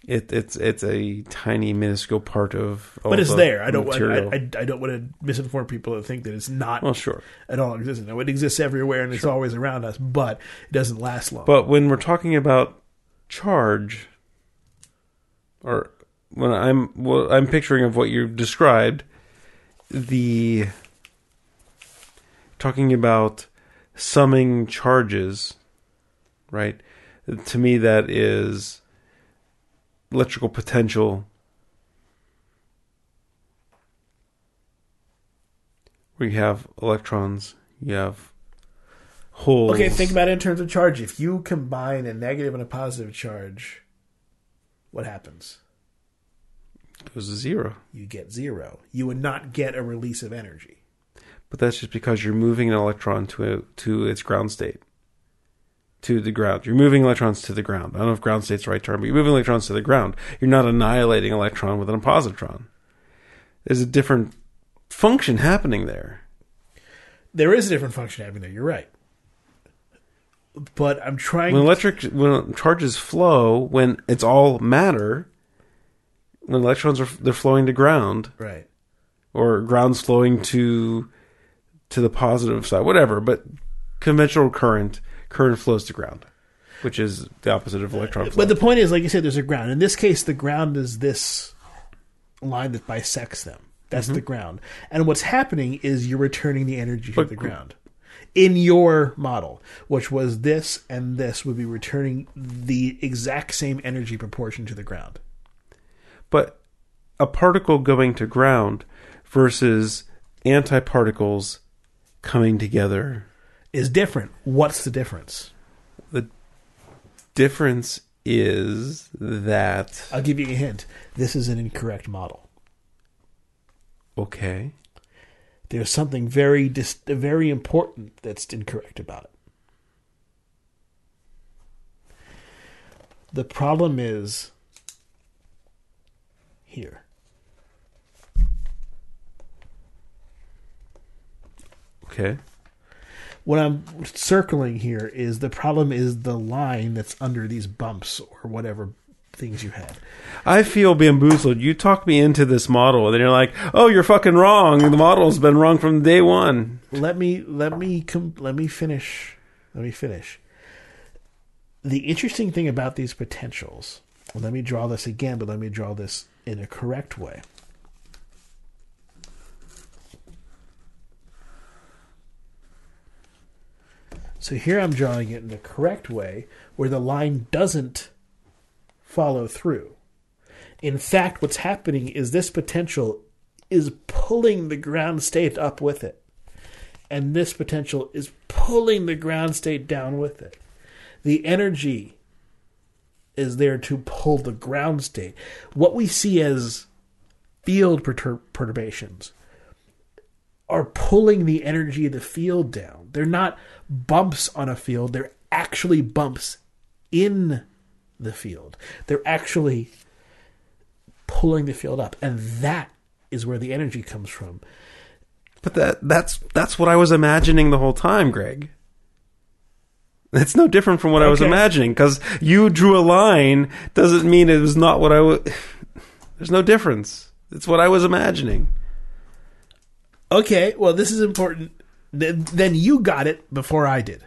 It, it's it's a tiny minuscule part of. But it's the there. I don't. material. I, I, I don't want to misinform people that think that it's not well, sure. at all existent. No, it exists everywhere and it's always around us, but it doesn't last long. But when we're talking about charge, or when I'm well, I'm picturing of what you've described, the talking about summing charges, right? To me, that is electrical potential. Where you have electrons, you have holes. okay, think about it in terms of charge. If you combine a negative and a positive charge, what happens? It goes to zero. You get zero. You would not get a release of energy. But that's just because you're moving an electron to a, to its ground state. To the ground. You're moving electrons to the ground. I don't know if ground state's the right term, but you're moving electrons to the ground. You're not annihilating electron with an positron. There's a different function happening there. There is a different function happening there. You're right. But I'm trying. When electric when charges flow, when it's all matter, when electrons are they're flowing to ground, right. or ground's flowing to to the positive side, whatever. But conventional current current flows to ground, which is the opposite of electron flow. But the point is, like you said, there's a ground. In this case, the ground is this line that bisects them. That's the mhm. ground. And what's happening is you're returning the energy to But- the ground. In your model, which was this and this, would be returning the exact same energy proportion to the ground. but a particle going to ground versus antiparticles coming together. Is different. What's the difference? The difference is that I'll give you a hint. This is an incorrect model. okay. There's something very dis- very important that's incorrect about it. The problem is here. Okay. What I'm circling here is the problem is the line that's under these bumps or whatever things you had. I feel bamboozled. You talk me into this model, and then you're like, "Oh, you're fucking wrong. The model's been wrong from day one." let me let me com- let me finish let me finish the interesting thing about these potentials let me draw this again but let me draw this in a correct way so here i'm drawing it in the correct way where the line doesn't follow through in fact what's happening is this potential is pulling the ground state up with it and this potential is pulling the ground state down with it. The energy is there to pull the ground state. What we see as field pertur- perturbations are pulling the energy of the field down. They're not bumps on a field, they're actually bumps in the field. They're actually pulling the field up. And that is where the energy comes from. But that that's that's what I was imagining the whole time, Greg. It's no different from what I was imagining because you drew a line doesn't mean it was not what I was. There's no difference. It's what I was imagining. Okay, well, this is important. Th- Then you got it before I did.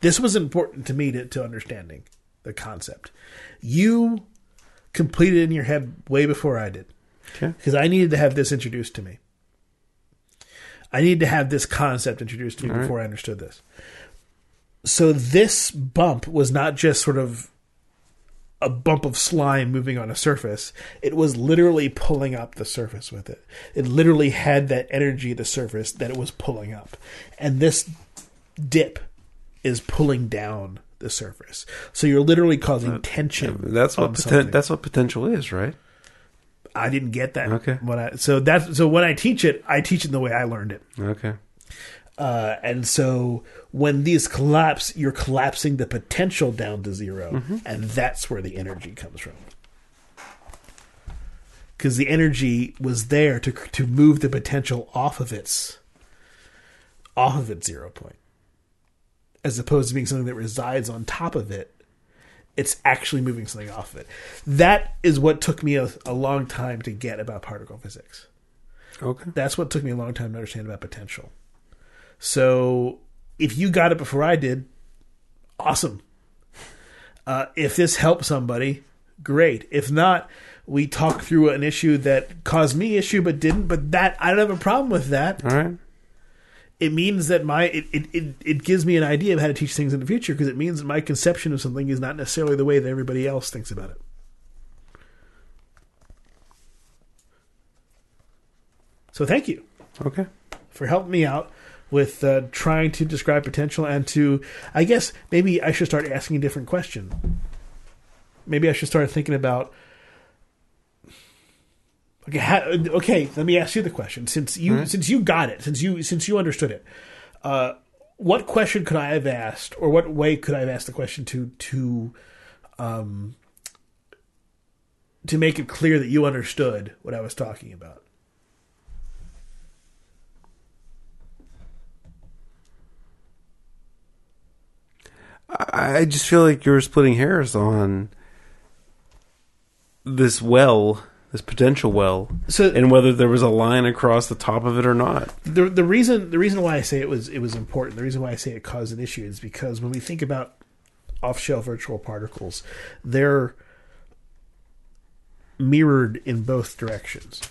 This was important to me to, to understanding the concept. You completed in your head way before I did Okay. because I needed to have this introduced to me. I needed to have this concept introduced to me right. before I understood this. So this bump was not just sort of a bump of slime moving on a surface. It was literally pulling up the surface with it. It literally had that energy the surface that it was pulling up. And this dip is pulling down the surface. So you're literally causing tension. That's what poten- that's what potential is, right? I didn't get that. Okay. When I so that's so when I teach it, I teach it the way I learned it. Okay. Uh, and so when these collapse, you're collapsing the potential down to 0 Mm-hmm. and that's where the energy comes from. Because the energy was there to to move the potential off of its off of its zero point, as opposed to being something that resides on top of it. It's actually moving something off of it. That is what took me a, a long time to get about particle physics Okay. that's what took me a long time to understand about potential. So if you got it before I did, awesome. Uh, if this helped somebody, great. If not, we talk through an issue that caused me issue but didn't. But that I don't have a problem with that. All right. It means that my it, it, it, it gives me an idea of how to teach things in the future because it means that my conception of something is not necessarily the way that everybody else thinks about it. So thank you. Okay. for helping me out with uh, trying to describe potential and to, I guess maybe I should start asking a different question. Maybe I should start thinking about. Okay, ha- okay. Let me ask you the question. Since you since you got it, since you since you understood it, uh, what question could I have asked, or what way could I have asked the question to to um, to make it clear that you understood what I was talking about? I just feel like you're splitting hairs on this well, this potential well, So and whether there was a line across the top of it or not. the the reason the reason why I say it was it was important, the reason why I say it caused an issue is because when we think about off-shell virtual particles, they're mirrored in both directions.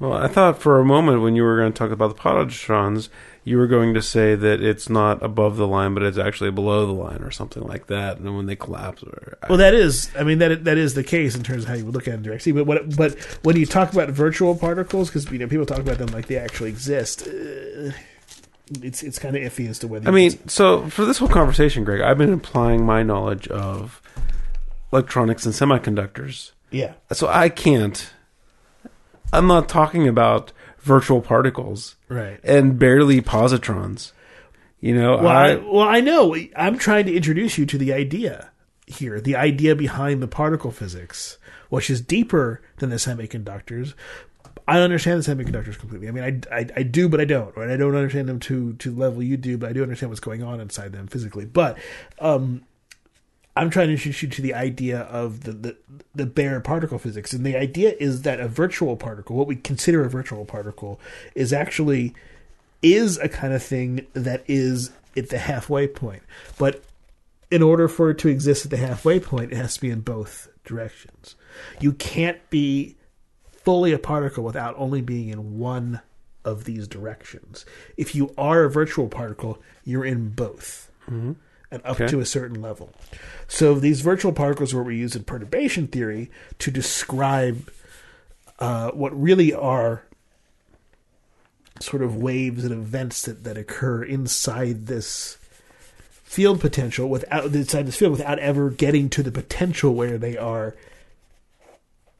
Well, I thought for a moment when you were going to talk about the positrons, you were going to say that it's not above the line, but it's actually below the line or something like that. And then when they collapse, or Well, that is, I mean, that that is the case in terms of how you would look at it in Dirac sea. But what, but when you talk about virtual particles, because you know people talk about them like they actually exist, uh, it's it's kind of iffy as to whether. I mean, so for this whole conversation, Greg, I've been applying my knowledge of electronics and semiconductors. yeah, So I can't. I'm not talking about virtual particles right. and barely positrons. You know, Well, I, I, well, I know. I'm trying to introduce you to the idea here, the idea behind the particle physics, which is deeper than the semiconductors. I understand the semiconductors completely. I mean, I, I, I do, but I don't. Right? I don't understand them to to the level you do, but I do understand what's going on inside them physically. But um, I'm trying to introduce you to the idea of the, the the bare particle physics, and the idea is that a virtual particle, what we consider a virtual particle, is actually is a kind of thing that is at the halfway point. But in order for it to exist at the halfway point, it has to be in both directions. You can't be fully a particle without only being in one of these directions. If you are a virtual particle, you're in both. Mm-hmm. And up Okay. to a certain level. So these virtual particles are what we use in perturbation theory to describe uh, what really are sort of waves and events that, that occur inside this field potential without inside this field without ever getting to the potential where they are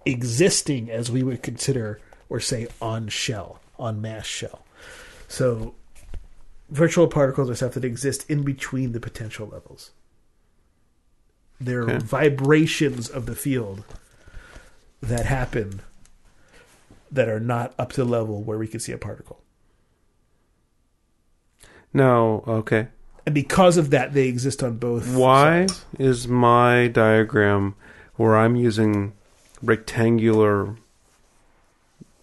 existing as we would consider or say on shell on mass shell so virtual particles are stuff that exist in between the potential levels they're Okay. vibrations of the field that happen that are not up to the level where we can see a particle no, okay. and because of that they exist on both Why sides. is my diagram where I'm using rectangular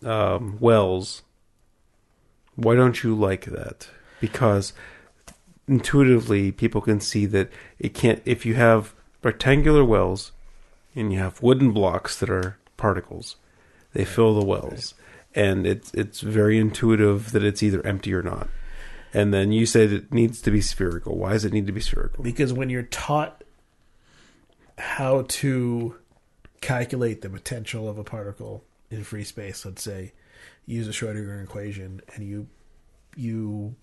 um, wells? Why don't you like that? Because intuitively people can see that it can't if you have rectangular wells and you have wooden blocks that are particles they fill the wells. And it's it's very intuitive that it's either empty or not. And then you said it needs to be spherical. Why does it need to be spherical? Because when you're taught how to calculate the potential of a particle in free space, let's say, use a Schrodinger equation, and you you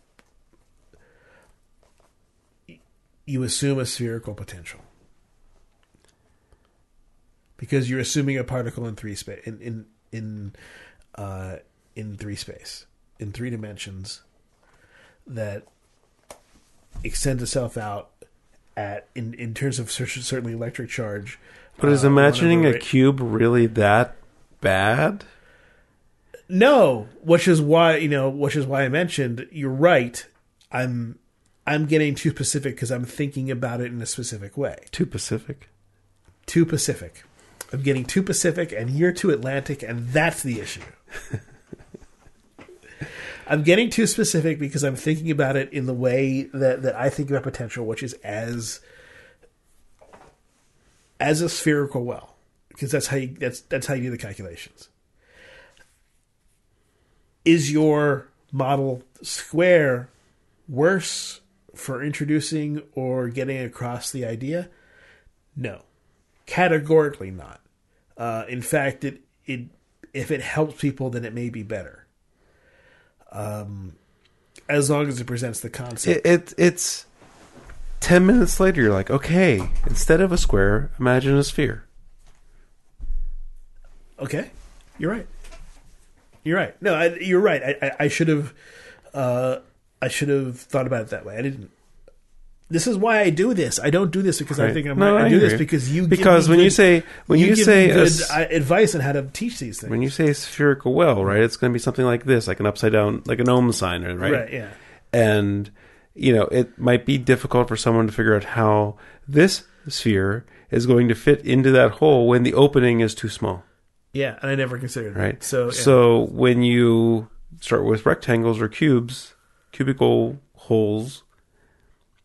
you assume a spherical potential because you're assuming a particle in three space in in in uh, in three space in three dimensions that extends itself out at in in terms of certainly electric charge. but is uh, imagining a cube really that bad No, which is why you know, which is why I mentioned you're right. I'm I'm getting too specific because I'm thinking about it in a specific way. too pacific Too Pacific. I'm getting too Pacific, and you're too Atlantic, and that's the issue. I'm getting too specific because I'm thinking about it in the way that, that I think about potential, which is as as a spherical well, because that's how you that's that's how you do the calculations. Is your model square worse for introducing or getting across the idea? No, categorically not. Uh, in fact, it it if it helps people, then it may be better. Um, as long as it presents the concept. it, it it's 10 minutes later you're like okay instead of a square imagine a sphere Okay, you're right. You're right. No, I, you're right. I, I, I should have, uh, I should have thought about it that way. I didn't. This is why I do this. I don't do this because I think I'm No, right. I, do this because you because when you say when you, give say a good uh, advice on how to teach these things. when you say spherical well right it's going to be something like this like an upside down like an ohm sign right right. yeah, and you know it might be difficult for someone to figure out how this sphere is going to fit into that hole when the opening is too small yeah, and I never considered that. right So, yeah. so when you start with rectangles or cubes cubical holes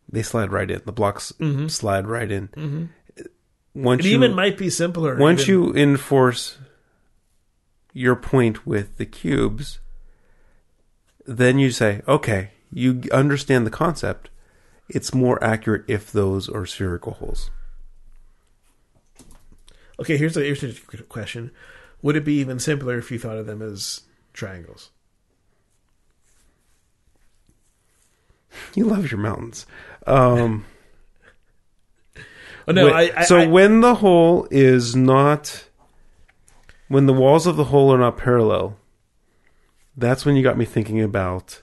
they slide right in the blocks slide right in mm-hmm. once it you even might be simpler. once even- you enforce your point with the cubes, then you say, okay, you understand the concept. It's more accurate if those are spherical holes. okay, here's a here's a question: Would it be even simpler if you thought of them as triangles? You love your mountains. Um, Oh no, when- I, I so I, when the hole is not, when the walls of the hole are not parallel, that's when you got me thinking about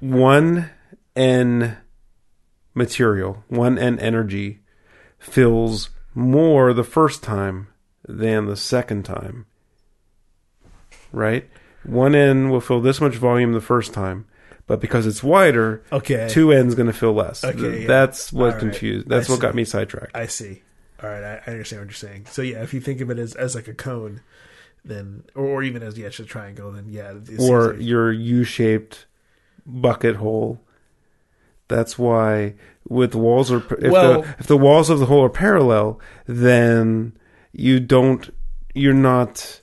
one n material, one n energy fills more the first time than the second time. Right? One n will fill this much volume the first time, but because it's wider, okay. two n's going to feel less. Okay, yeah. That's what right. confused. That's I what got me sidetracked. I see. All right, I, I understand what you're saying. So yeah, if you think of it as, as like a cone, then or, or even as yeah, just a triangle, then yeah, or like- your U-shaped bucket hole. That's why with walls are if Well- the if the walls of the hole are parallel, then you don't you're not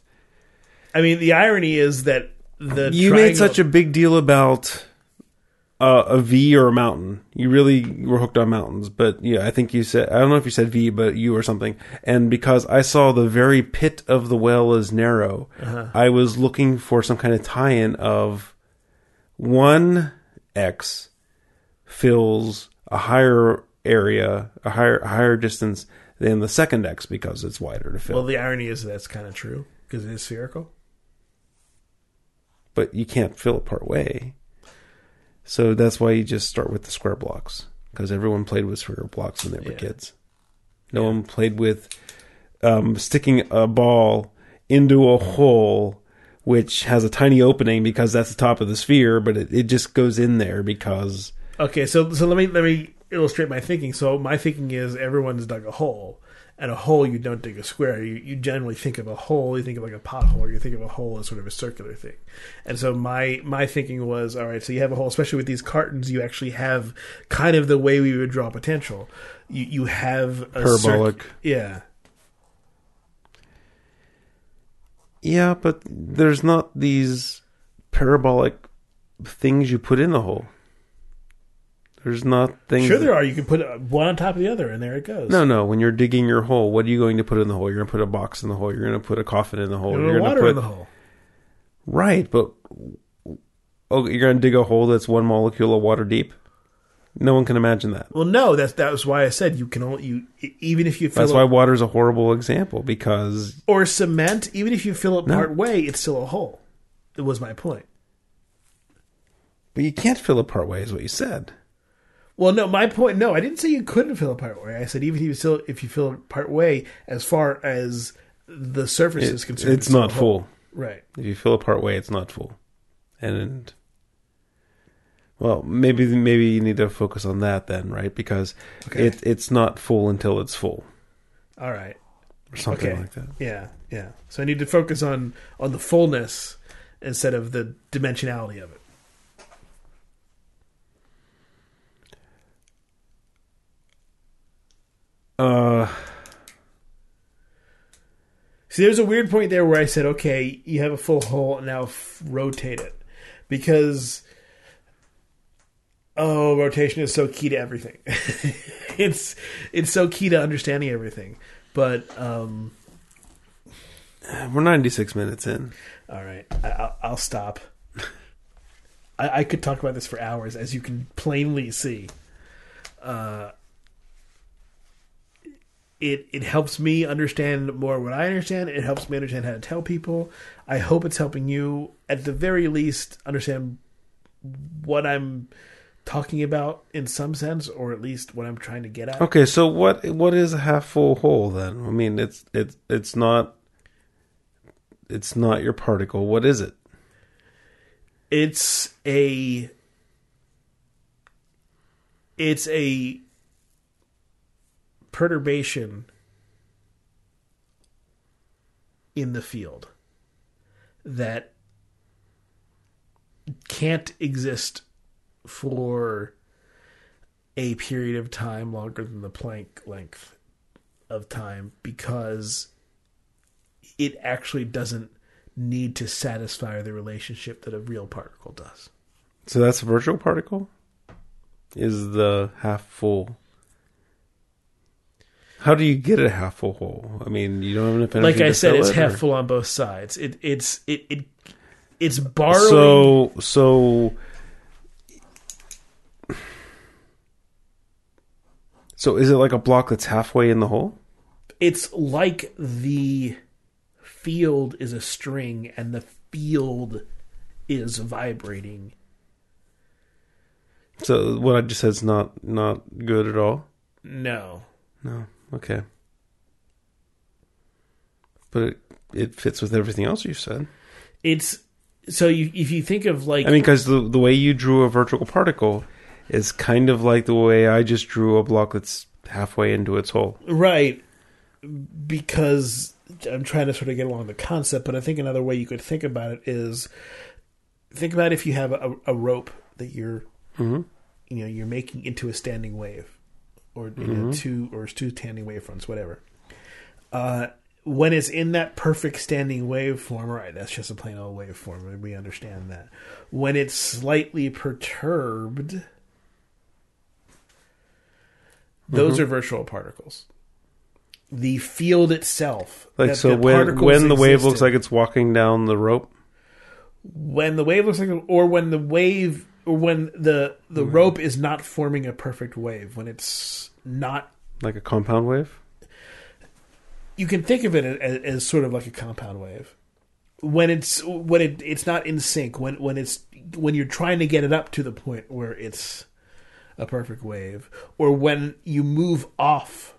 I mean, the irony is that the you made such a big deal about uh, a V or a mountain. You really were hooked on mountains, but yeah, I think you said I don't know if you said V, but you or something. And because I saw the very pit of the well is narrow, I was looking for some kind of tie-in of one X fills a higher area, a higher a higher distance than the second X because it's wider to fill. well, the irony is that's kind of true because it is spherical. but you can't fill it part way. So that's why you just start with the square blocks because everyone played with square blocks when they were Yeah. kids. No one played with um, sticking a ball into a hole which has a tiny opening because that's the top of the sphere, but it, it just goes in there because Okay, so so let me let me illustrate my thinking. So my thinking is everyone's dug a hole. And a hole, you don't dig a square. You, you generally think of a hole, you think of like a pothole, or you think of a hole as sort of a circular thing. And so my my thinking was, all right, so you have a hole, especially with these cartons, you actually have kind of the way we would draw potential. You you have a Parabolic. circ- yeah. Yeah, but there's not these parabolic things you put in the hole. There's not things. Sure, that- there are. You can put uh, one on top of the other, and there it goes. No, no. When you're digging your hole, what are you going to put in the hole? You're going to put a box in the hole. You're going to put a coffin in the hole. You're going to water put in the hole. right, but oh, you're going to dig a hole that's one molecule of water deep. No one can imagine that. Well, no, that's that was why I said you can only you even if you fill That's it why water's a horrible example because or cement, even if you fill it No. part way, it's still a hole. It was my point. but you can't fill it part way, is what you said. Well, no, my point. No, I didn't say you couldn't fill it part way. I said even if you still if you fill it part way, as far as the surface It- is concerned, it's still not hole. full. Right. If you fill it part way, it's not full. And well, maybe maybe you need to focus on that then, right? Because Okay. it it's not full until it's full, All right. or something Okay. like that. Yeah. Yeah. So I need to focus on on the fullness instead of the dimensionality of it. Uh, See, there's a weird point there where I said, okay, you have a full hole, and now f- rotate it. Because, oh, rotation is so key to everything. it's it's so key to understanding everything. But, um, we're 96 minutes in. all right, I, I'll, I'll stop. I, I could talk about this for hours, as you can plainly see. Uh, it it helps me understand more what I understand. It helps me understand how to tell people. I hope it's helping you at the very least understand what I'm talking about in some sense, or at least what I'm trying to get at. Okay, so what what is a half full hole then? I mean, it's it's it's not it's not your particle. What is it? It's a it's a perturbation in the field that can't exist for a period of time longer than the Planck length of time because it actually doesn't need to satisfy the relationship that a real particle does. So that's a virtual particle. Is the half full? How do you get a half full hole? I mean, you don't have enough energy. Like I said, it's it, half or- full on both sides. It it's it, it it's borrowing. So so so is it like a block that's halfway in the hole? it's like the field is a string and the field is vibrating. So what I just said is not not good at all. No, No, okay, but it it fits with everything else you said. it's so you if you think of like I mean, because the the way you drew a virtual particle is kind of like the way I just drew a block that's halfway into its hole. Right. Because I'm trying to sort of get along the concept, but I think another way you could think about it is think about if you have a, a rope that you're Mhm. you know you're making into a standing wave or you know, two or two standing wave fronts whatever. Uh when it's in that perfect standing waveform right that's just a plain old waveform and we understand that. When it's slightly perturbed those are virtual particles. The field itself Like so, when when the wave looks in like it's walking down the rope, when the wave looks like or when the wave or when the the Hmm. rope is not forming a perfect wave when it's not like a compound wave. you can think of it as, as sort of like a compound wave. When it's when it it's not in sync when when it's when you're trying to get it up to the point where it's a perfect wave or when you move off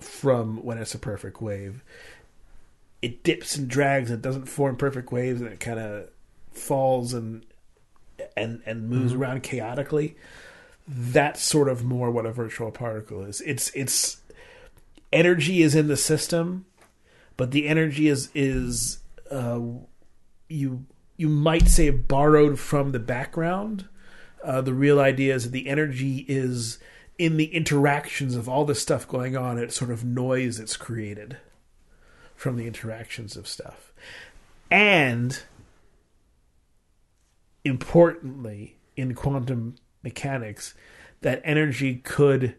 from when it's a perfect wave it dips and drags and it doesn't form perfect waves and it kind of falls and and and moves mm-hmm. around chaotically that's sort of more what a virtual particle is. It's it's energy is in the system, but the energy is is uh, you you might say borrowed from the background. Uh, the real idea is that the energy is in the interactions of all the stuff going on. It's sort of noise that's created from the interactions of stuff, and importantly, in quantum mechanics, that energy could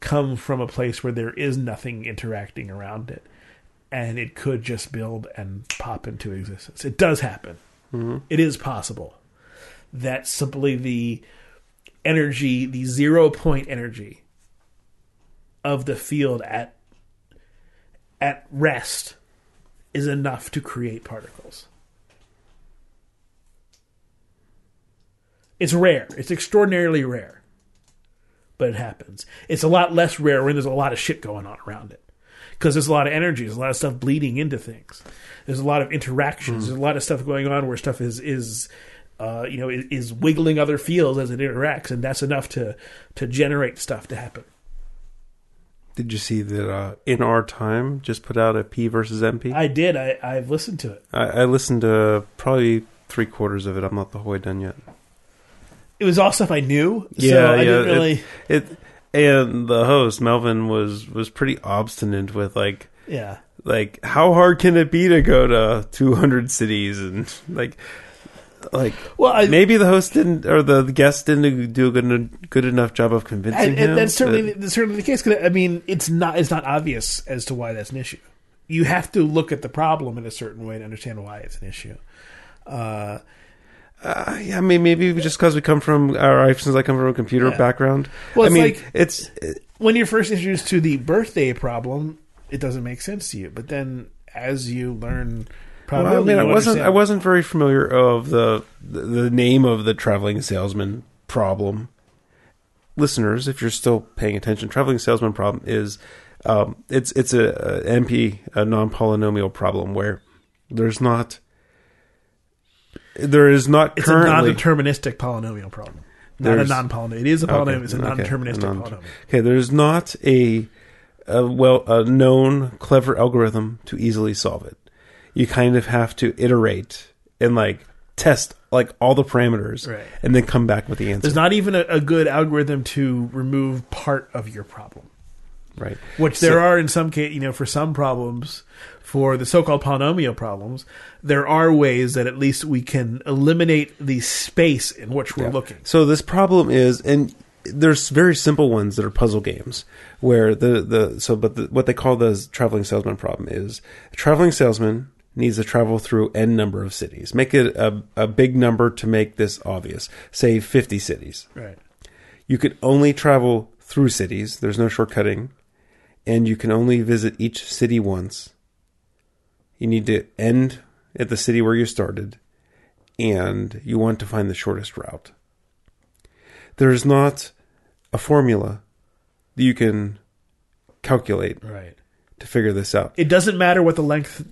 come from a place where there is nothing interacting around it and it could just build and pop into existence. It does happen. Mm-hmm. It is possible that simply the energy, the zero point energy of the field at at rest is enough to create particles. It's rare. It's extraordinarily rare. But it happens. It's a lot less rare when there's a lot of shit going on around it. Because there's a lot of energy, there's a lot of stuff bleeding into things. There's a lot of interactions. There's a lot of stuff going on where stuff is is uh, you know is, is wiggling other fields as it interacts, and that's enough to to generate stuff to happen. Did you see that uh, In Our Time just put out a P versus NP? I did. I I've listened to it. I, I listened to probably three quarters of it. I'm not the whole way done yet. It was all stuff I knew, so I didn't really. It, and the host Melvin was was pretty obstinate with like yeah, like how hard can it be to go to 200 cities and like like well, I, maybe the host didn't or the, the guest didn't do a good good enough job of convincing and, him. and that's certainly that- that's certainly the case. I mean, it's not it's not obvious as to why that's an issue. You have to look at the problem in a certain way to understand why it's an issue. Uh, Uh, yeah, I mean, maybe just because we come from, or since I come from a computer Yeah. background. Well, I it's mean, like- it's when you're first introduced to the birthday problem, it doesn't make sense to you. But then, as you learn, well, I mean, I wasn't, I wasn't very familiar of the, the the name of the traveling salesman problem. Listeners, if you're still paying attention, traveling salesman problem is, um, it's it's a, a NP, a non polynomial problem where there's not, there is not It's currently a non-deterministic polynomial problem. Not a non-polynomial. It is a polynomial. Okay, It's a non-deterministic non- polynomial. Okay, there's not a, a well a known clever algorithm to easily solve it. You kind of have to iterate and like test like all the parameters, Right. and then come back with the answer. There's not even a, a good algorithm to remove part of your problem. right. Which So- there are in some case, you know, for some problems, for the so-called polynomial problems, there are ways that at least we can eliminate the space in which we're Yeah. looking. So this problem is, and there's very simple ones that are puzzle games where the the so but the, what they call the traveling salesman problem is a traveling salesman needs to travel through n number of cities. Make it a, a big number to make this obvious. Say 50 cities. Right. You could only travel through cities. There's no shortcutting, and you can only visit each city once. You need to end at the city where you started, and you want to find the shortest route. There's not a formula that you can calculate Right. to figure this out. It doesn't matter what the length,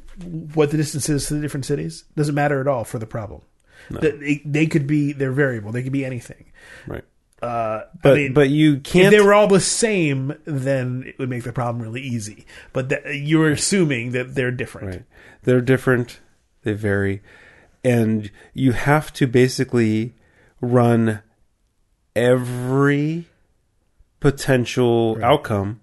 what the distance is to the different cities. Doesn't matter at all for the problem. They, they, they could be they're variable. They could be anything. Right. Uh, But I mean, but you can't If they were all the same, then it would make the problem really easy. But that, you're assuming that they're different. Right. They're different. They vary. And you have to basically run every potential outcome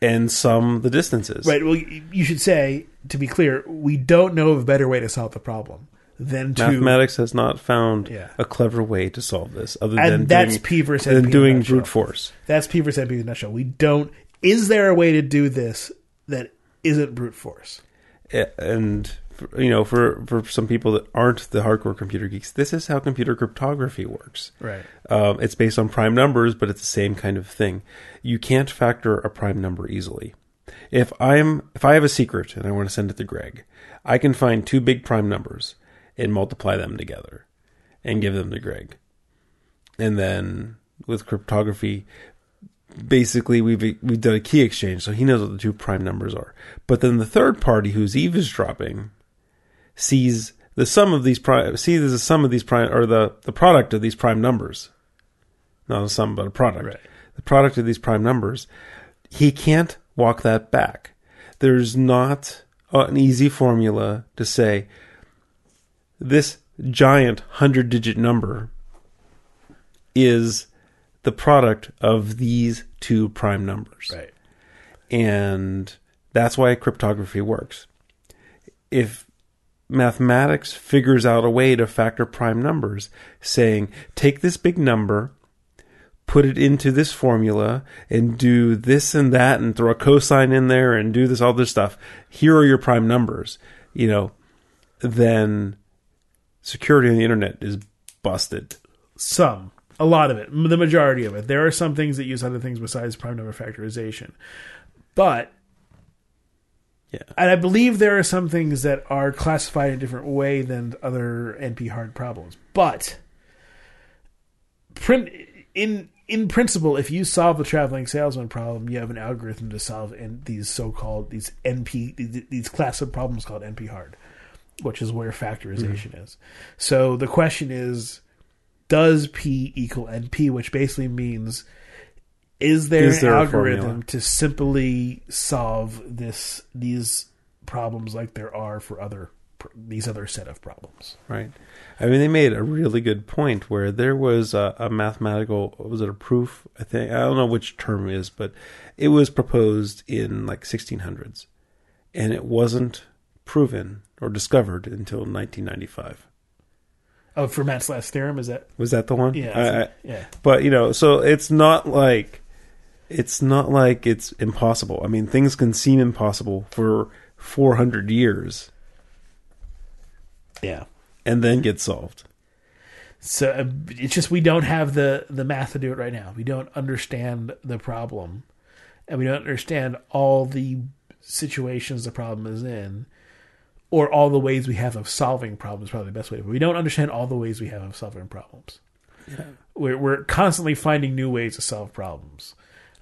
and sum the distances. Right. Well, you should say to be clear, we don't know of a better way to solve the problem than to Mathematics has not found Yeah. a clever way to solve this other And than that's doing, P versus than NP in doing nutshell. brute force. That's P versus NP in a nutshell. We don't. Is there a way to do this that isn't brute force? A- and for- you know for for some people that aren't the hardcore computer geeks this is how computer cryptography works Right. um, it's based on prime numbers but it's the same kind of thing you can't factor a prime number easily if i'm if i have a secret and i want to send it to greg i can find two big prime numbers and multiply them together and give them to greg and then with cryptography basically we've we've done a key exchange, so he knows what the two prime numbers are. But then the third party who's eavesdropping sees the sum of these prime sees the sum of these prime or the the product of these prime numbers, not a sum, but a product. Right. The product of these prime numbers. He can't walk that back. There's not an easy formula to say this giant hundred digit number is the product of these two prime numbers. Right. And that's why cryptography works. If mathematics figures out a way to factor prime numbers, saying, take this big number, put it into this formula, and do this and that, and throw a cosine in there, and do this, all this stuff. Here are your prime numbers, you know, then security on the internet is busted. Some, a lot of it, the majority of it. There are some things that use other things besides prime number factorization, but Yeah. and I believe there are some things that are classified in a different way than other NP hard problems. But print in in principle, if you solve the traveling salesman problem, you have an algorithm to solve in these so-called these NP these, these class of problems called NP hard, which is where factorization mm-hmm. is. So the question is, does P equal NP, which basically means is there Is an there algorithm to simply solve this these problems like there are for other these other set of problems? Right. I mean, they made a really good point where there was a, a mathematical, was it a proof? I think, I don't know which term it is, but it was proposed in like 1600s and it wasn't proven or discovered until 1995. Oh, Fermat's last theorem is that? Was that the one? Yeah, I- I- yeah. but you know, so it's not like it's not like it's impossible. I mean, things can seem impossible for 400 years Yeah. and then get solved. So uh, it's just we don't have the the math to do it right now. We don't understand the problem, and we don't understand all the situations the problem is in, or all the ways we have of solving problems. Probably the best way. But we don't understand all the ways we have of solving problems. We're we're constantly finding new ways to solve problems,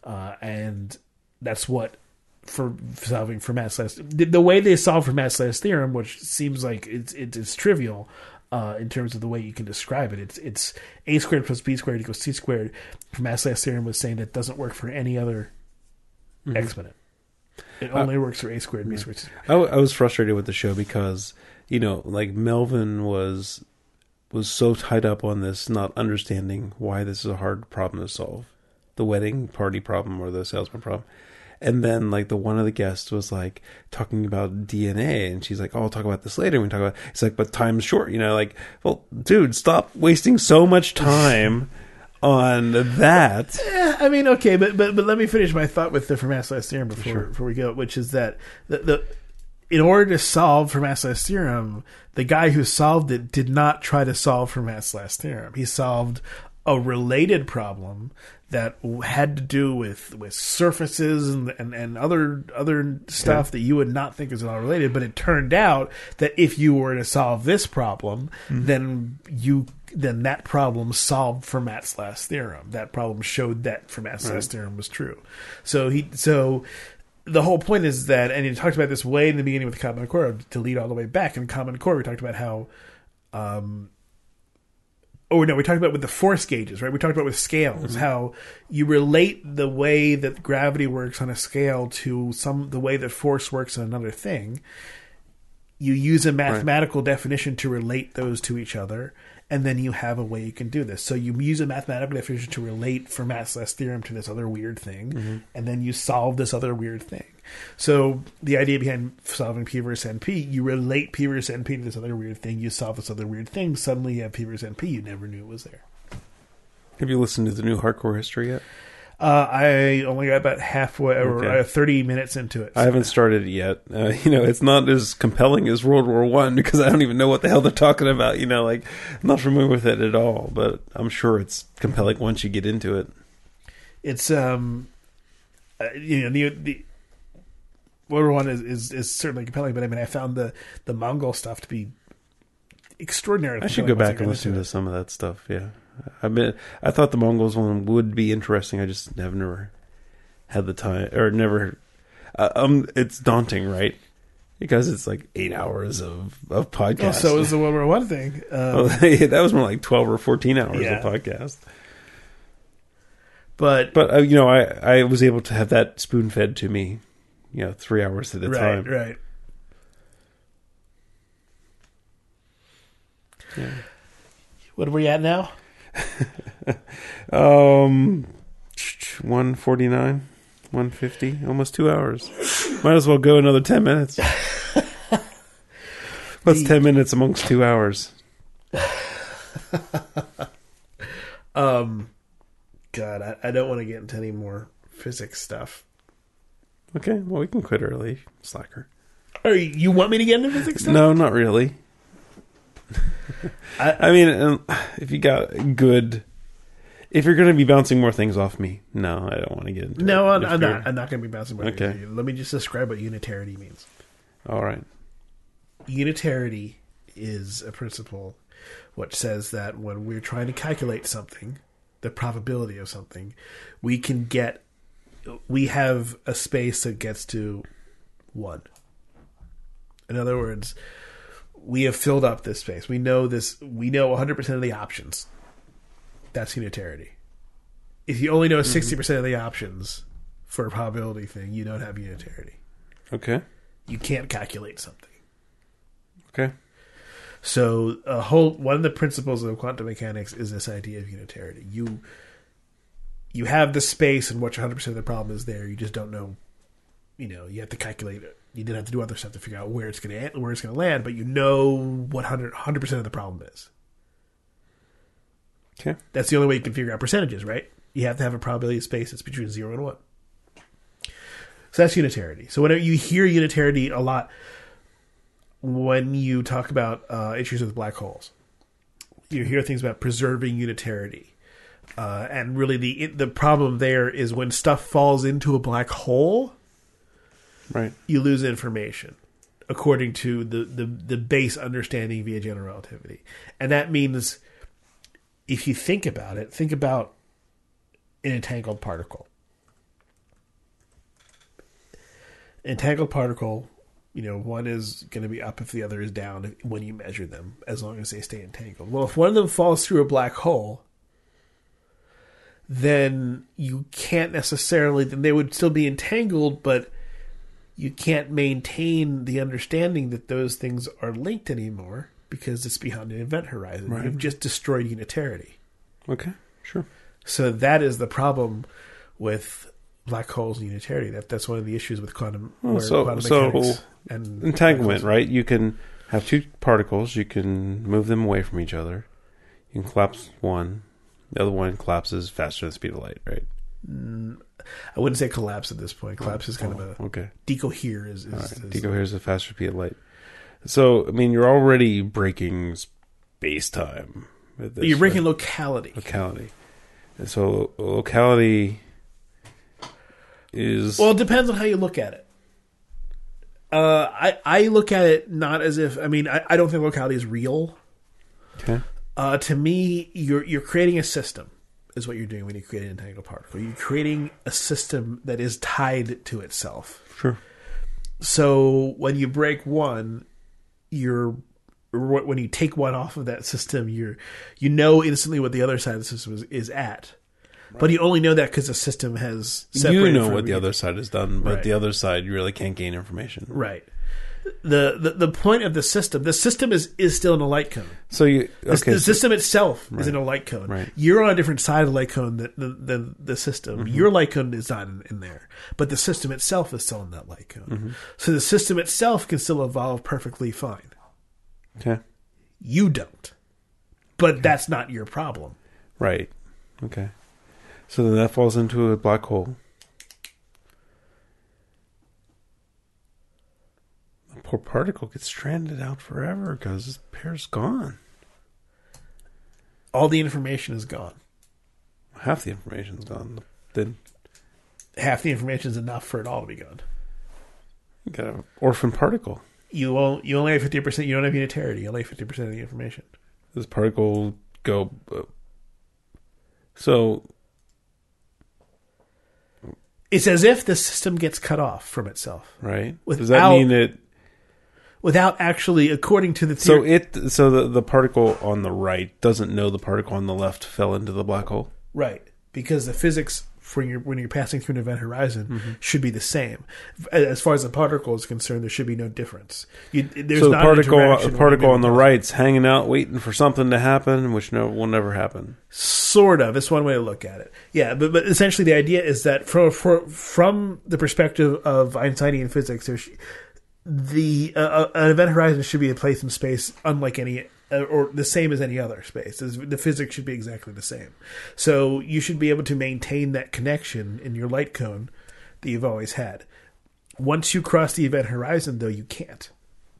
uh, and that's what for solving Fermat's last the, the way they solve Fermat's last theorem, which seems like it's it's, it's trivial uh, in terms of the way you can describe it. It's it's a squared plus b squared equals c squared. Fermat's last theorem was saying that doesn't work for any other exponent. It uh, only works for a squared b squared. I, squared. I, w- I was frustrated with the show because you know, like Melvin was was so tied up on this, not understanding why this is a hard problem to solve, the wedding party problem or the salesman problem. And then, like the one of the guests was like talking about DNA, and she's like, "Oh, I'll talk about this later." We talk about it. it's like, but time's short, you know. Like, well, dude, stop wasting so much time on that. Yeah, I mean, okay, but but but let me finish my thought with the Fermat's Last theorem before before we go, which is that the, the in order to solve Fermat's last theorem, the guy who solved it did not try to solve Fermat's last theorem. He solved a related problem that had to do with with surfaces and and, and other other stuff that you would not think is at all related. But it turned out that if you were to solve this problem, mm-hmm. then you then that problem solved Fermat's last theorem. That problem showed that Fermat's last theorem was true. So he so the whole point is that, and he talked about this way in the beginning with Common Core to lead all the way back. In Common Core, we talked about how, um, oh no, we talked about with the force gauges, right? We talked about with scales how you relate the way that gravity works on a scale to some the way that force works on another thing. You use a mathematical definition to relate those to each other, and then you have a way you can do this. So you use a mathematical definition to relate Fermat's last theorem to this other weird thing, mm-hmm. and then you solve this other weird thing. So the idea behind solving P versus NP, you relate P versus NP to this other weird thing, you solve this other weird thing, suddenly you have P versus NP, you never knew it was there. Have you listened to the new Hardcore History yet? Uh, I only got about halfway or Okay. uh, 30 minutes into it. I haven't started it yet. Uh, you know, it's not as compelling as World War One because I don't even know what the hell they're talking about. You know, like I'm not familiar with it at all. But I'm sure it's compelling once you get into it. it's um uh, you know the the World War One is, is is certainly compelling, but I mean I found the the Mongol stuff to be extraordinary. I should go back and listen to it. some of that stuff. Yeah, I've been. I thought the Mongols one would be interesting. I just have never had the time or never. Uh, um, it's daunting, right? Because it's like eight hours of of podcast. Oh, so is the World War One thing. Um, Oh, that was more like twelve or fourteen hours Yeah. of podcast. But, But uh, you know, I I was able to have that spoon fed to me, you know, three hours at a right, time. right. What are we at now? Um, one forty nine, one fifty, almost two hours. Might as well go another ten minutes. What's The- ten minutes amongst two hours? Um, God, I, I don't want to get into any more physics stuff. Okay, well we can quit early, slacker. Or you want me to get into physics stuff? No, not really. I- I, mean, um, if you got good, if you're going to be bouncing more things off me, no, I don't want to get into. No. I'm, I'm not. I'm not going to be bouncing. Okay. Okay. Let me just describe what unitarity means. All right. Unitarity is a principle which says that when we're trying to calculate something, the probability of something, we can get, we have a space that gets to one. In other words, we have filled up this space. We know this. We know 100% of the options. That's unitarity. If you only know mm-hmm. 60% of the options for a probability thing, you don't have unitarity. Okay. You can't calculate something. Okay. So a whole one of the principles of quantum mechanics is this idea of unitarity. You you have the space in which 100% of the problem is there. You just don't know. You know, you have to calculate it. You didn't have to do other stuff to figure out where it's going to where it's going to land, but you know what 100 percent of the problem is. Okay. That's the only way you can figure out percentages, right? You have to have a probability space that's between zero and one. So that's unitarity. So whenever you hear unitarity a lot, when you talk about uh, issues with black holes, you hear things about preserving unitarity, uh, and really the the problem there is when stuff falls into a black hole, Right. you lose information according to the, the, the base understanding via general relativity. And that means if you think about it, think about an entangled particle. Entangled particle, you know, one is going to be up if the other is down when you measure them, as long as they stay entangled. Well, if one of them falls through a black hole, then you can't necessarily, then they would still be entangled, but you can't maintain the understanding that those things are linked anymore because it's beyond an event horizon. Right. You've just destroyed unitarity. Okay. Sure. So that is the problem with black holes and unitarity. That that's one of the issues with quantum, oh, Well, so- quantum so mechanics and Entanglement, right? You can have two particles. You can move them away from each other. You can collapse one. The other one collapses faster than the speed of light, right? Mm, I wouldn't say collapse at this point. Collapse is kind of a Okay. decohere. Is, is, right. is Decoheres a faster speed of light. So, I mean, you're already breaking space time. you're breaking right? locality. locality. And so, locality is Well, it depends on how you look at it. Uh, I I look at it not as if I mean I, I don't think locality is real. okay. Uh, to me, you're you're creating a system is what you're doing when you create an entangled particle. You're creating a system that is tied to itself. Sure. So when you break one, you're when you take one off of that system, you're you know instantly what the other side of the system is, is at. But you only know that because the system has separated. You know what the other side has done, but Right. the other side you really can't gain information. right. The, the the point of the system, the system is is still in a light cone. So you The, okay? the so- system itself is in a light cone. Right. You're on a different side of the light cone than, than, than the system. Mm-hmm. Your light cone is not in, in there, but the system itself is still in that light cone. Mm-hmm. So the system itself can still evolve perfectly fine. okay. You don't, but that's not your problem. Right. Okay. So then that falls into a black hole. Poor particle gets stranded out forever because its pair's gone. All the information is gone. Half the information's gone. Then Half the information is enough for it all to be gone. you got an orphan particle. You won't, you only have fifty percent. You don't have unitarity. You only have fifty percent of the information. This particle go. Uh, so It's as if the system gets cut off from itself right. Does that mean it? Without actually, according to the theory. So it. So the the particle on the right doesn't know the particle on the left fell into the black hole. right. because the physics when you're when you're passing through an event horizon mm-hmm. should be the same. As far as the particle is concerned, there should be no difference. You, there's so the not particle, uh, the when particle on the right's hanging out, waiting for something to happen, which no will never happen. Sort of. It's one way to look at it. Yeah, but, but essentially the idea is that from from, from the perspective of Einsteinian physics, there's the uh, uh, an event horizon should be a place in space unlike any uh, or the same as any other space. The physics should be exactly the same. So you should be able to maintain that connection in your light cone that you've always had. Once you cross the event horizon, though, you can't.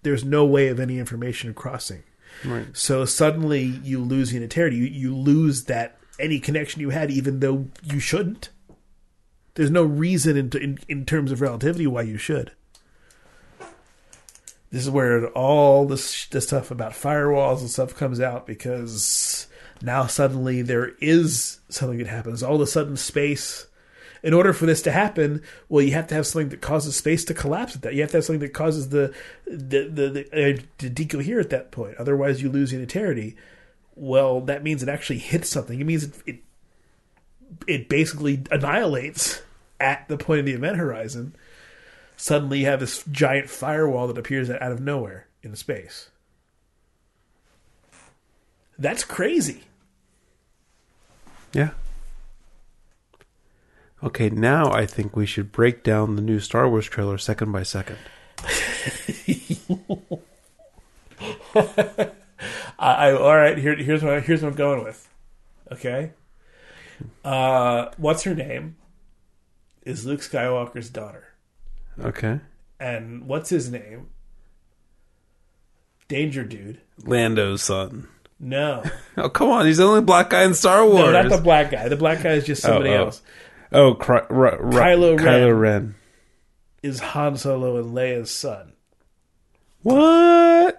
There's no way of any information crossing. Right. So suddenly you lose unitarity. You, you lose that any connection you had, even though you shouldn't. There's no reason in, in, in terms of relativity why you should. This is where all this this stuff about firewalls and stuff comes out because now suddenly there is something that happens. All of a sudden, space. In order for this to happen, well, you have to have something that causes space to collapse at that. You have to have something that causes the the the, the uh, to decohere at that point. Otherwise, you lose unitarity. Well, that means it actually hits something. It means it it, it basically annihilates at the point of the event horizon. Suddenly, you have this giant firewall that appears out of nowhere in space. That's crazy. Yeah. Okay, now I think we should break down the new Star Wars trailer second by second. I, I all right. Here, here's what here's what I'm going with. Okay. Uh, what's her name? Is Luke Skywalker's daughter, Okay. and what's his name? Danger Dude. Lando's son. No, Oh, come on. He's the only black guy in Star Wars. no, not the black guy. The black guy is just somebody Oh, oh. else. oh, Cry- Ry- Ry- Kylo Ren. Kylo Ren. Is Han Solo and Leia's son? What?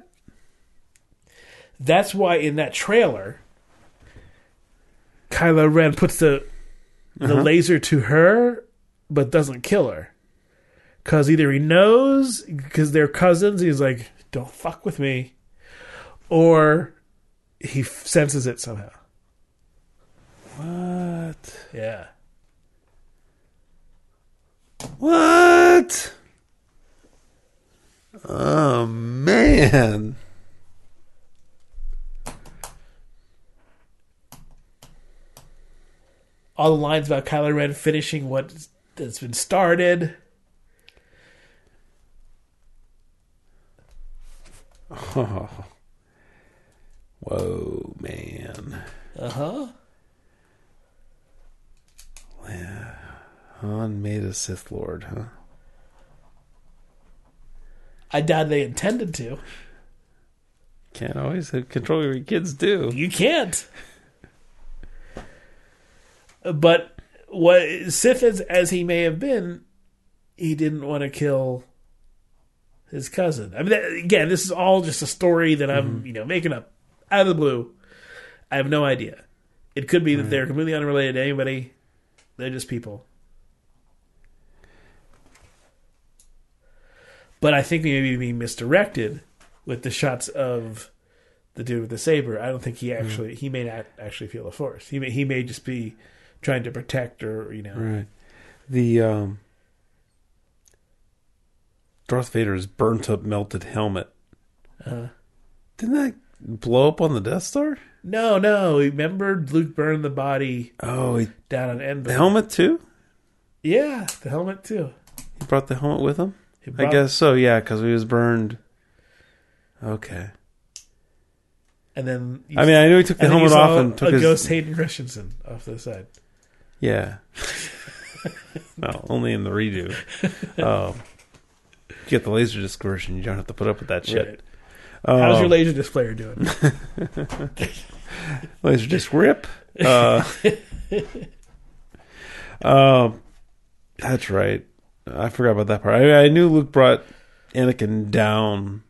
That's why in that trailer, Kylo Ren puts the the uh-huh. laser to her, but doesn't kill her. Because either he knows, because they're cousins, he's like, "Don't fuck with me," or he f- senses it somehow. What? Yeah, What? Oh, man. all the lines about Kylo Ren finishing what has been started. Oh. Whoa, man. Uh huh. Han made a Sith Lord, huh? I doubt they intended to. Can't always control your kids do. You can't. But what Sith as, as he may have been, he didn't want to kill his cousin. I mean, that, again, this is all just a story that I'm, you know, making up out of the blue. I have no idea. It could be that they're completely unrelated to anybody. They're just people. But I think they may be being misdirected with the shots of the dude with the saber. I don't think he actually he may not actually feel the force. He may he may just be trying to protect or you know. Right. The um Darth Vader's burnt up melted helmet. Uh, Didn't that blow up on the Death Star? no, no. Remember Luke burned the body Oh, he, down on Endor. the helmet too? Yeah, the helmet too. He brought the helmet with him? He I guess so, yeah, because he was burned. Okay. And then I mean, I knew he took the and then you helmet off and took a his. ghost Hayden Christensen off the side. Yeah. well, only in the redo. Um, you get the laserdisc version, you don't have to put up with that shit. Right. How's Um, your laser displayer doing? Laserdisc rip. Uh, um, that's right. I forgot about that part. I, I knew Luke brought Anakin down.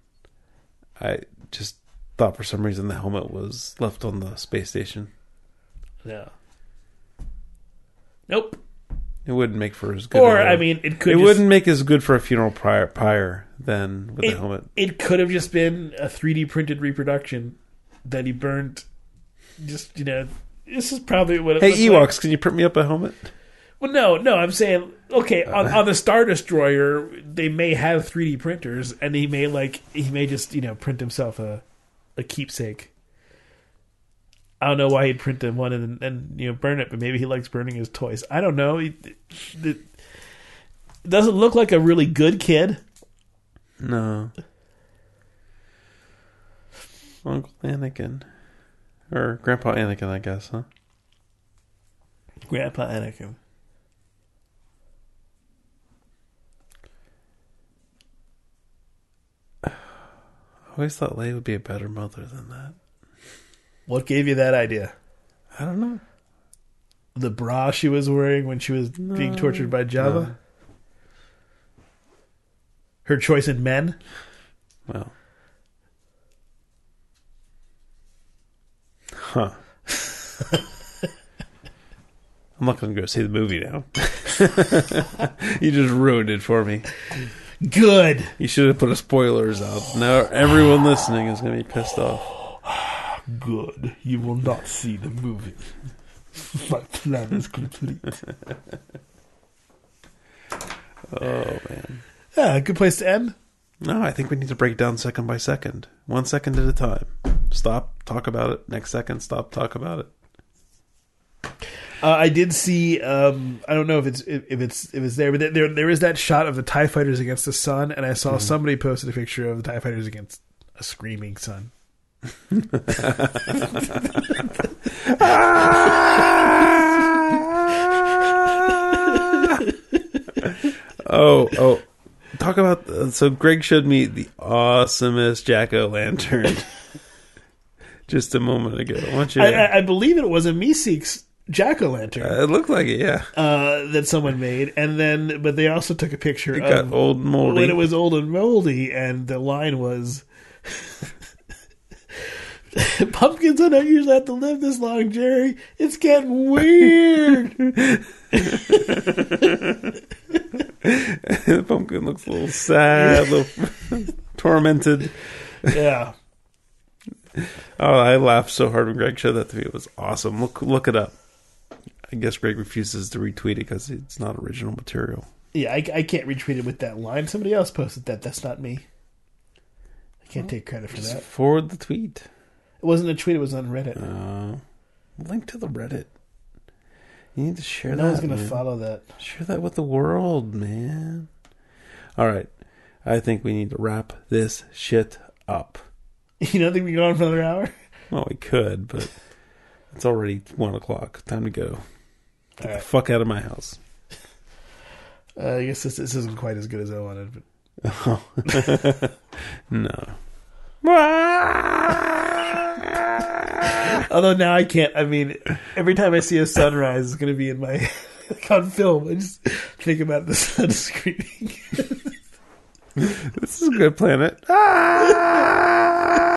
I just thought for some reason the helmet was left on the space station. no. Nope. It wouldn't make for as good. Or I mean, it could. it just- wouldn't make as good for a funeral pyre, pyre than with It, the helmet. it could have just been a 3D printed reproduction that he burned, just you know, this is probably what. It Hey, Ewoks, Like. can you print me up a helmet? Well, no, no. I'm saying okay on, Uh. on the Star Destroyer, they may have 3D printers, and he may like he may just you know print himself a a keepsake. I don't know why he'd print them one and and you know burn it, but maybe he likes burning his toys. I don't know. He, it doesn't look like a really good kid. No. Uncle Anakin. Or Grandpa Anakin, I guess, huh? Grandpa Anakin. I always thought Leia would be a better mother than that. What gave you that idea? I don't know. The bra she was wearing when she was being tortured by Jabba. No. Her choice in men. Well. Huh. I'm not going to go see the movie now. you just ruined it for me. Good. You should have put a spoilers out. Now everyone listening is going to be pissed off. Good. You will not see the movie. My plan is complete. Oh man. Yeah, good place to end. No, I think we need to break down second by second, one second at a time. Stop, talk about it. Next second, stop, talk about it. Uh, I did see. Um, I don't know if it's if, it's if it's there, but there there is that shot of the Tie Fighters against the sun, and I saw somebody posted a picture of the Tie Fighters against a screaming sun. Oh, oh. Talk about uh, so Greg showed me the awesomest jack o' lantern just a moment ago. Why don't you? I, I, I believe it was a Meeseeks jack o' lantern it looked like it, yeah. uh, that someone made, and then but they also took a picture It of got old and moldy. when it was old and moldy, and the line was. Pumpkins, I don't usually have to live this long, Jerry. It's getting weird. the pumpkin looks a little sad, a little tormented. yeah. Oh, I laughed so hard when Greg showed that to me. It was awesome. Look, look it up. I guess Greg refuses to retweet it because it's not original material. Yeah, I, I can't retweet it with that line. Somebody else posted that. That's not me. I can't take credit for Just that. forward the tweet. It wasn't a tweet. It was on Reddit. Uh, link to the Reddit. You need to share no that. No one's gonna man. follow that. Share that with the world, man. All right. I think we need to wrap this shit up. You don't think we can go on for another hour? Well, we could, but it's already one o'clock. Time to go. Get All the fuck out of my house. Uh, I guess this, this isn't quite as good as I wanted, but No. although now I can't. I mean, every time I see a sunrise, it's going to be in my like on film. I just think about the sun screaming. This is a good planet. Ah!